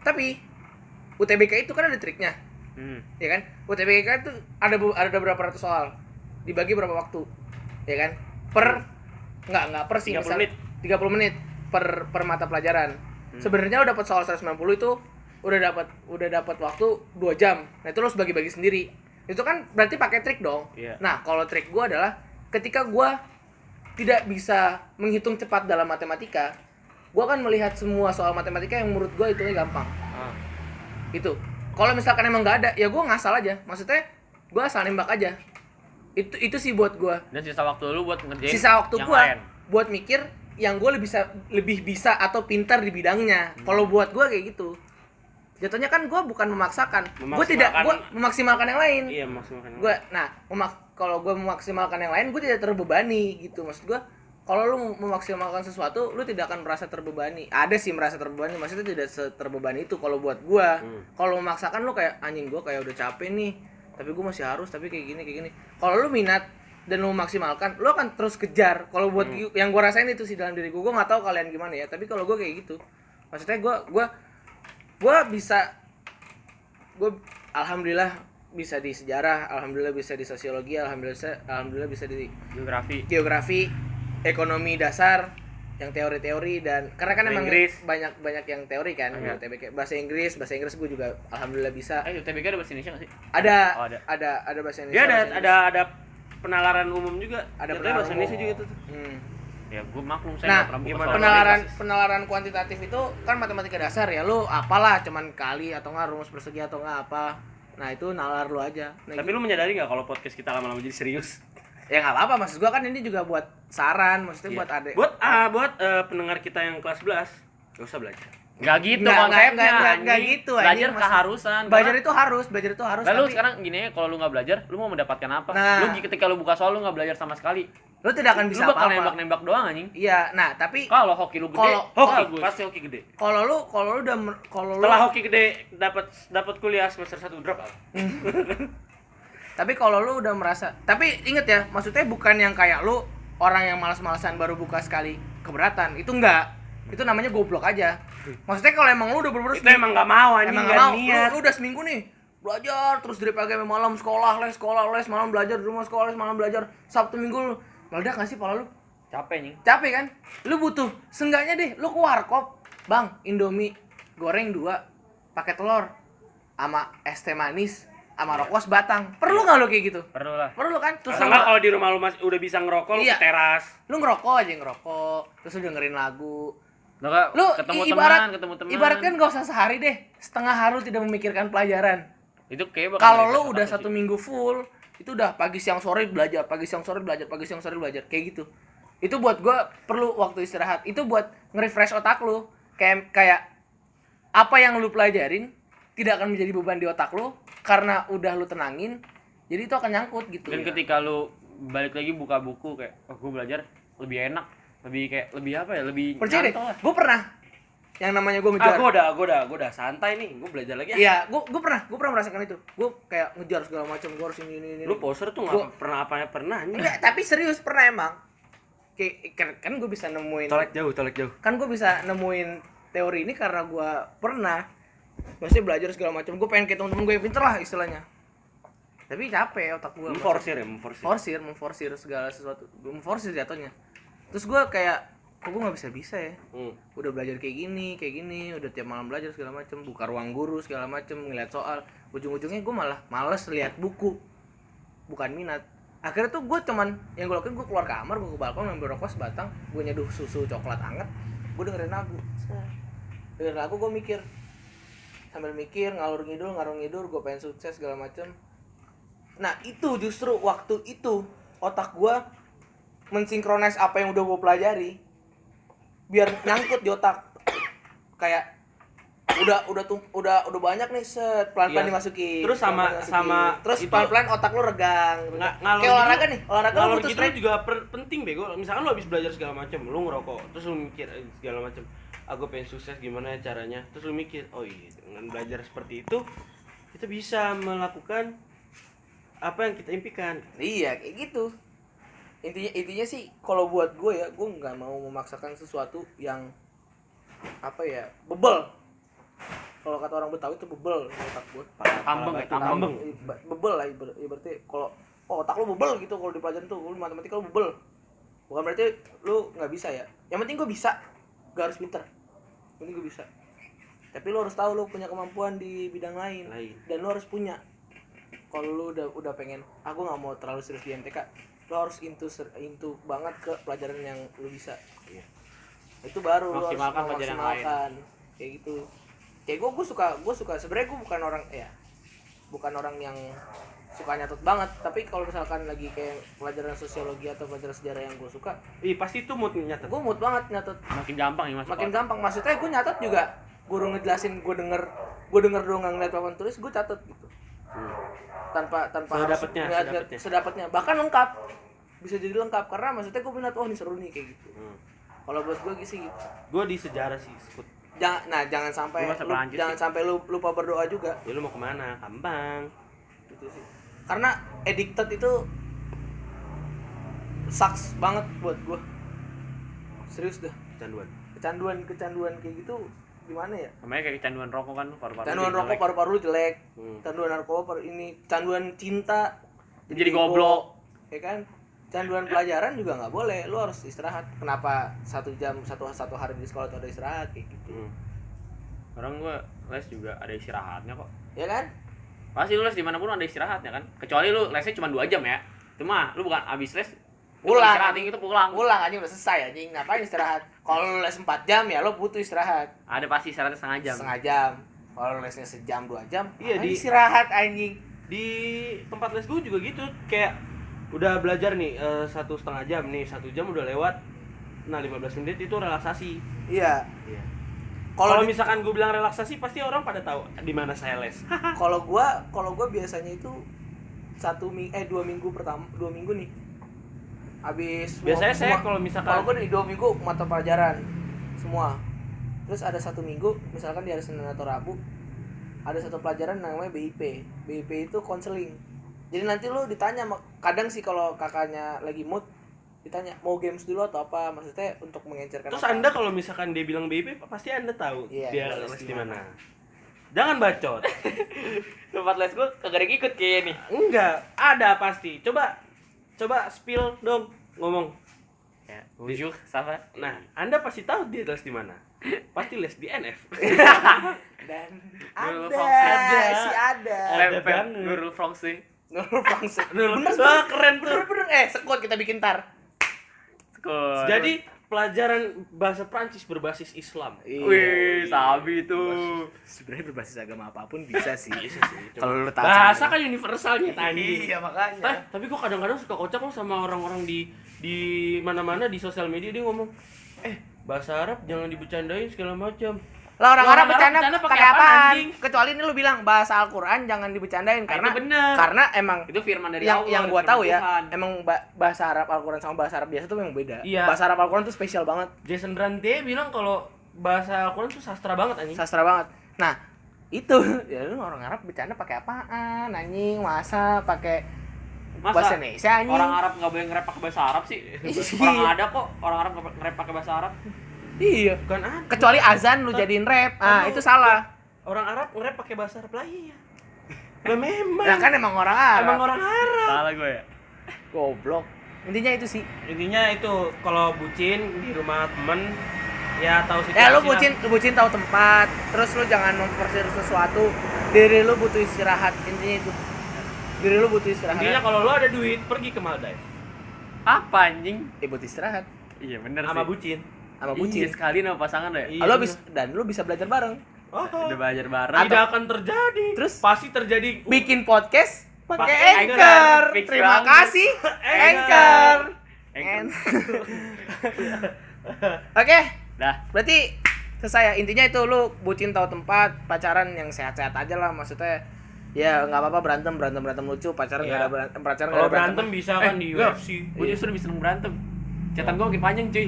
tapi UTBK itu kan ada triknya Hmm. ya kan UTBK itu ada ada berapa ratus soal dibagi berapa waktu ya kan per nggak nggak per sih 30 misal- menit. 30 menit per per mata pelajaran Hmm. sebenarnya lo dapat soal 190 itu udah dapat udah dapat waktu 2 jam. Nah itu lo harus bagi-bagi sendiri. Itu kan berarti pakai trik dong. Iya. nah kalau trik gua adalah ketika gua tidak bisa menghitung cepat dalam matematika gua akan melihat semua soal matematika yang menurut gua hitungnya gampang. Ah. itu. Kalau misalkan emang nggak ada ya gue ngasal aja. Maksudnya gue asal nembak aja. Itu itu sih buat gue Dan sisa waktu lu buat ngerjain sisa waktu yang gue lain. buat mikir yang gue lebih bisa lebih bisa atau pintar di bidangnya. Kalau buat gue kayak gitu jatuhnya kan gue bukan memaksakan. Gue tidak Memaksimalkan- gue memaksimalkan yang lain. Iya, maksimalkan. gue nah memak kalau gue memaksimalkan yang lain gue tidak terbebani gitu. Maksud gue kalau lu memaksimalkan sesuatu lu tidak akan merasa terbebani. Ada sih merasa terbebani maksudnya tidak terbebani itu kalau buat gue Hmm. kalau memaksakan lu kayak anjing gue kayak udah capek nih tapi gue masih harus tapi kayak gini kayak gini. Kalau lu minat dan lu maksimalkan lu akan terus kejar. Kalau buat Hmm. yang gue rasain itu sih dalam diri gue gue nggak tahu kalian gimana ya tapi kalau gue kayak gitu maksudnya gue gue gue bisa gue alhamdulillah bisa di sejarah alhamdulillah bisa di sosiologi alhamdulillah bisa- alhamdulillah bisa di Geografi. geografi ekonomi dasar yang teori-teori dan karena kan Bahasa emang Inggris. banyak banyak yang teori kan Iya. UTBK bahasa Inggris bahasa Inggris gue juga alhamdulillah bisa Eh, UTBK ada bahasa Indonesia nggak sih? ada Oh, ada. ada ada bahasa Ya Indonesia ada bahasa Inggris. ada ada penalaran umum juga. Ada penalaran bahasa Indonesia juga tuh. Hmm. Ya gue maklum saya Nah, pernah gimana penalaran penalaran kuantitatif itu kan matematika dasar ya lu apalah cuman kali atau nggak rumus persegi atau nggak apa. Nah itu nalar lu aja. Nah, Tapi lu menyadari nggak kalau podcast kita lama-lama jadi serius? *laughs* ya nggak apa-apa. Maksud gua kan ini juga buat saran maksudnya Iya. buat adek. Buat ah buat eh, pendengar kita yang kelas 11 gak usah belajar. Nggak gitu Nggak, konsepnya. nggak, nggak, nggak anjing. gitu, anjing. Belajar Maksud- keharusan. belajar karena- itu harus belajar itu harus Lalu tapi sekarang gini ya, kalau lu nggak belajar, lu mau mendapatkan apa? Nah. Lu ketika lu buka soal lu nggak belajar sama sekali. lu tidak akan bisa lu bakal apa-apa nembak-nembak doang anjing. iya nah tapi Kalau hoki lu gede, Kalau- Hoki, bagus. pasti hoki gede. kalau lu kalau lu udah mer- kalau lu Setelah hoki gede dapat dapat kuliah semester 1 drop apa? *laughs* tapi kalau lu udah merasa tapi inget ya maksudnya bukan yang kayak lu orang yang malas-malasan baru buka sekali keberatan itu enggak itu namanya goblok aja. Maksudnya kalau emang lu udah bener-bener Itu emang gak mau anjing, emang nggak mau. niat. lu, lu udah seminggu nih belajar. Terus dari pagi sampai malam sekolah les sekolah les. Malam belajar di rumah sekolah les malam belajar. Sabtu minggu lu meledak nggak sih pala lu? Capek anjing. capek kan? Lu butuh seenggaknya deh lu ke warkop bang indomie goreng dua pakai telur sama es teh manis sama rokok sebatang. Perlu nggak lu kayak gitu? Perlu lah. perlu kan? Terus lu, nggak kalau di rumah lu masih udah bisa ngerokok lu Iya. ke teras. lu ngerokok aja ngerokok terus lu dengerin lagu Lu, nggak lu ketemu i- teman, ibarat ketemu teman. ibarat kan gak usah sehari deh setengah hari tidak memikirkan pelajaran. Itu kayak kalau lu udah sih. satu minggu full itu udah pagi siang sore belajar pagi siang sore belajar pagi siang sore belajar kayak gitu. Itu buat gua perlu waktu istirahat. Itu buat nge-refresh otak lu. Kayak kayak apa yang lu pelajarin tidak akan menjadi beban di otak lu karena udah lu tenangin jadi itu akan nyangkut gitu. Dan ketika lu balik lagi buka buku kayak, oh gue belajar lebih enak, lebih kayak lebih apa ya, lebih percaya deh gua pernah yang namanya gua Ah, ngejar gua udah, gua udah, gua udah santai nih, gua belajar lagi ya. iya gua gua pernah gua pernah merasakan itu. Gua kayak ngejar segala macam gua harus ini ini ini. Lu poser tuh Gua- nggak pernah apa pernah anjing. enggak tapi serius pernah emang. Kayak kan, kan gue bisa nemuin Colek jauh, colek jauh. kan gue bisa nemuin teori ini karena gue pernah. Maksudnya belajar segala macam. Gue pengen kayak temen-temen gue yang pinter lah istilahnya. Tapi capek otak gue Memforsir ya, memforsir. forsir. Memforsir segala sesuatu. Memforsir jatuhnya terus gue kayak kok gue nggak bisa bisa ya? Hmm. udah belajar kayak gini kayak gini udah tiap malam belajar segala macam buka ruang guru segala macam ngeliat soal. Ujung-ujungnya gue malah males lihat buku bukan minat. Akhirnya tuh gue cuman yang gue lakuin gue keluar kamar gue ke balkon ngambil rokok sebatang gue nyeduh susu coklat anget gue dengerin lagu. Dengerin lagu gue mikir. Sambil mikir ngalur ngidul ngalur ngidul gue pengen sukses segala macam nah itu justru waktu itu otak gue mensinkronis apa yang udah gue pelajari biar nyangkut di otak kayak udah udah tuh udah udah banyak nih set pelan pelan Iya. dimasukin Terus sama- dimasukin. sama terus itu- pelan pelan otak lu regang Nga- ngalor kayak olahraga gitu- nih olahraga Ngalor gitu stretch juga per- penting bego. Misalkan lu habis belajar segala macam, lu ngerokok, terus lu mikir eh, segala macam. Aku pengen sukses gimana ya caranya? Terus lu mikir, oh iya, dengan belajar seperti itu kita bisa melakukan apa yang kita impikan. iya kayak gitu intinya intinya sih kalau buat gue ya gue nggak mau memaksakan sesuatu yang apa ya bebel. Kalau kata orang Betawi itu bebel otak gue. Tambeng ya, tambeng. Iba- bebel lah ibarat, ibaratnya kalau oh otak lu bebel gitu kalau di pelajaran tuh lu matematika lu bebel. Bukan berarti lu nggak bisa ya. Yang penting gue bisa gak harus pinter. Yang penting gue bisa. Tapi lu harus tahu lu punya kemampuan di bidang lain, Lain. dan lu harus punya. Kalau lu udah udah pengen aku nggak mau terlalu serius di MTK lu harus into into banget ke pelajaran yang lu bisa Iya. itu baru lu harus Maksimalkan pelajaran lain. memaksimalkan. kayak gitu kayak gue gue suka gue suka sebenarnya gue bukan orang ya bukan orang yang suka nyatet banget tapi kalau misalkan lagi kayak pelajaran sosiologi atau pelajaran sejarah yang gue suka Ih, pasti itu mood nyatet. gue mood banget nyatet Makin gampang ya mas. makin gampang maksudnya gue nyatet juga guru ngejelasin gue denger gue denger doang nggak ngeliat papan tulis gue catet gitu tanpa tanpa ngeliat- sedapetnya. sedapetnya bahkan lengkap bisa jadi lengkap karena maksudnya gue minat oh ini seru nih kayak gitu Hmm. kalau buat gue gitu sih gitu Gua di sejarah sih, Skut. jangan nah jangan sampai lu, jangan sih. sampai lu lupa berdoa juga Ya lu mau ke mana? Kambang. gitu sih karena addicted itu sucks banget buat gue serius dah Kecanduan. kecanduan kecanduan kayak gitu gimana ya namanya kayak kecanduan rokok kan paru-paru canduan jadi rokok jelek. paru-paru lu jelek Hmm. canduan narkoba paru ini canduan cinta Jadi bego, goblok. ya kan canduan pelajaran juga nggak boleh lu harus istirahat kenapa satu jam satu satu hari di sekolah tuh ada istirahat kayak gitu Hmm. Orang gua les juga ada istirahatnya kok. ya kan Pasti lu les di mana pun ada istirahatnya kan. Kecuali lu lesnya cuma 2 jam ya. Itu mah lu bukan abis les Pulang. istirahat itu pulang. pulang anjing udah selesai anjing ngapain istirahat kalau les 4 jam ya lu butuh istirahat Ada pasti istirahatnya setengah jam. setengah jam kalau lesnya sejam dua jam Iya, di- istirahat anjing di tempat les gue juga gitu kayak udah belajar nih eh, satu setengah jam nih satu jam udah lewat. Nah 15 menit itu relaksasi. Iya. Iya. kalau kalau di- misalkan gue bilang relaksasi pasti orang pada tahu di mana saya les. *laughs* Kalau gua kalau gua biasanya itu satu ming eh dua minggu pertama dua minggu nih. Habis semua- biasanya saya kalau misalkan kalau gua di dua minggu mata pelajaran semua. Terus ada satu minggu misalkan di hari senin atau rabu ada satu pelajaran namanya BIP BIP itu konseling jadi nanti lu ditanya kadang sih kalau kakaknya lagi mood ditanya mau games dulu atau apa maksudnya untuk mengencerkan terus apa? anda kalau misalkan dia bilang BIP pasti anda tahu Iya, dia les di mana. jangan bacot *laughs* Tempat les gua kagak ada ikut kayaknya nih. enggak ada pasti coba coba spill dong ngomong Ya, bonjour, sama. nah anda pasti tahu dia les di mana pasti les di NF *laughs* dan ada. Ada. si ada Ada banget. Nurul Fongsi. *laughs* Nurul bener Wah, keren tuh. bener bener eh sekut kita bikin tar Skor. Jadi pelajaran bahasa Prancis berbasis Islam. Wih, sabi tuh. sebenarnya berbasis agama apa pun bisa sih *laughs* Bisa sih. kalau lu tahu bahasa kan universalnya tadi. iya makanya Eh, tapi kok kadang-kadang suka kocak loh sama orang-orang di di mana-mana di sosial media dia ngomong, "Eh, bahasa Arab jangan dibercandain segala macam." Lah orang Lah, Arab orang bercanda bercanda pakai apaan, anjing? kecuali ini lu bilang bahasa Al-Quran jangan dibercandain karena itu bener. karena emang Itu firman dari yang Allah. yang gua tahu ya Tuhan. emang ba- bahasa Arab Al-Quran sama bahasa Arab biasa tuh memang beda Iya. bahasa Arab Al-Quran tuh spesial banget Jason Rante bilang kalau bahasa Al-Quran tuh sastra banget anjing. sastra banget nah itu *laughs* ya lu orang Arab bercanda pakai apaan anjing masa pakai Masa bahasa Indonesia anjing orang Arab nggak boleh nge-rap pakai bahasa Arab sih? Orang ada kok orang Arab nge-rap pakai bahasa Arab. Iya Bukan ada. kecuali azan lu jadiin rap ah itu salah Orang Arab nge-rap pakai bahasa Arab lah iya. Lah memang. Nah kan emang orang Arab. Emang orang Arab. Salah gue ya. goblok. Intinya itu sih. Intinya itu kalau bucin di rumah temen ya tahu situasi. Ya lu lah. bucin, lu bucin tahu tempat, terus lu jangan memforsir sesuatu. Diri lu butuh istirahat. Intinya itu. Diri lu butuh istirahat. Intinya kalau lu ada duit pergi ke Maldives Apa anjing? Eh, butuh istirahat Iya bener sama sih. bucin. Sama Iya, bucin. sekali sama pasangan ya. Iya, Ah, lu bener. bis, dan lu bisa belajar bareng. Oh, Udah belajar bareng. tidak akan terjadi. Terus? pasti terjadi Bikin podcast pakai Anchor. Anchor. Terima banget. kasih *laughs* Anchor. Anchor. Anchor. *laughs* Oke, Dah. berarti selesai ya. Intinya itu lu bucin tahu tempat, pacaran yang sehat-sehat aja lah maksudnya. Ya nggak apa-apa berantem berantem berantem lucu pacaran nggak Iya. ada berantem pacaran Kalau ada berantem bisa kan Eh, di. UFC. Gue justru lebih seneng berantem. Catatan gue makin panjang cuy.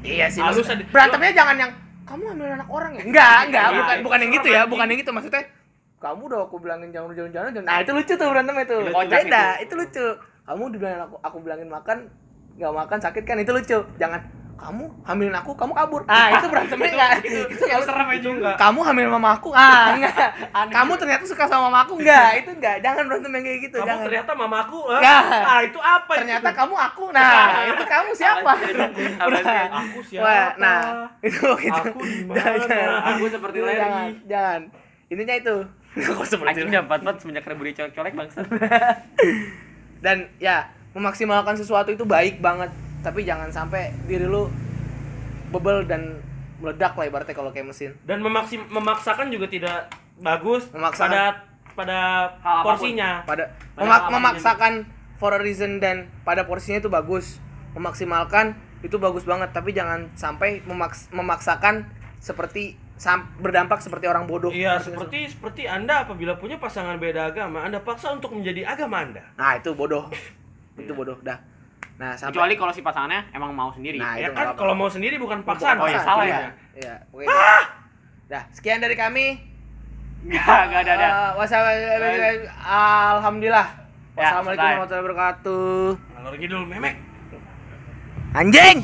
Iya sih. Maksudnya- ada- Berantemnya jangan yang kamu ambil anak orang ya. Enggak, enggak, Enggak, bukan itu bukan yang gitu ya, bukan yang gitu maksudnya. Kamu udah aku bilangin jangan jalan-jalan. jangan- Nah, itu lucu tuh berantem itu. Itu kocak Beda, itu lucu. Kamu dibilangin aku aku bilangin makan nggak makan sakit kan itu lucu. Jangan kamu hamilin aku, kamu kabur. Ah, itu berantemnya enggak. itu Itu itu serem aja enggak. kamu hamil mama aku. Ah, *laughs* enggak. Kamu ternyata suka sama mama aku. Enggak, *laughs* itu enggak. Jangan berantem yang kayak gitu, Kamu jangan. ternyata mamaku. ah. Enggak. Ah, itu apa? itu? Ternyata kamu aku. Nah, *laughs* itu kamu siapa? Apa sih? aku siapa? Wah, nah, itu gitu. Aku mana? Jangan, jangan. Aku seperti Itu Larry. Jangan, jangan. Intinya itu. Kok seperti itu? dapat banget semenjak reburi colek-colek bangsa. Dan ya, memaksimalkan sesuatu itu baik banget, tapi jangan sampai diri lu bebel dan meledak lah ibaratnya kalau kayak mesin. Dan memaksim, memaksakan juga tidak bagus Memaksakan. pada pada Hal apa pun. porsinya. Pada Pada memak- memaksakan for a reason dan pada porsinya itu bagus. Memaksimalkan itu bagus banget, tapi jangan sampai memaks- memaksakan seperti sam- berdampak seperti orang bodoh. Iya, seperti seperti Anda apabila punya pasangan beda agama, Anda paksa untuk menjadi agama Anda. Nah, itu bodoh. *laughs* itu bodoh, dah. Nah, sampai Kecuali kalau si pasangannya emang mau sendiri. Nah, ya kan kalau mau sendiri bukan paksaan. Oh, iya, Paksaan, salah iya. ya? Iya, pokoknya gitu. Dah, sekian dari kami. Enggak, enggak ada ada. Wassalamualaikum. Alhamdulillah. Ya, Wassalamualaikum warahmatullahi wabarakatuh. Ngalor ngidul memek. Anjing.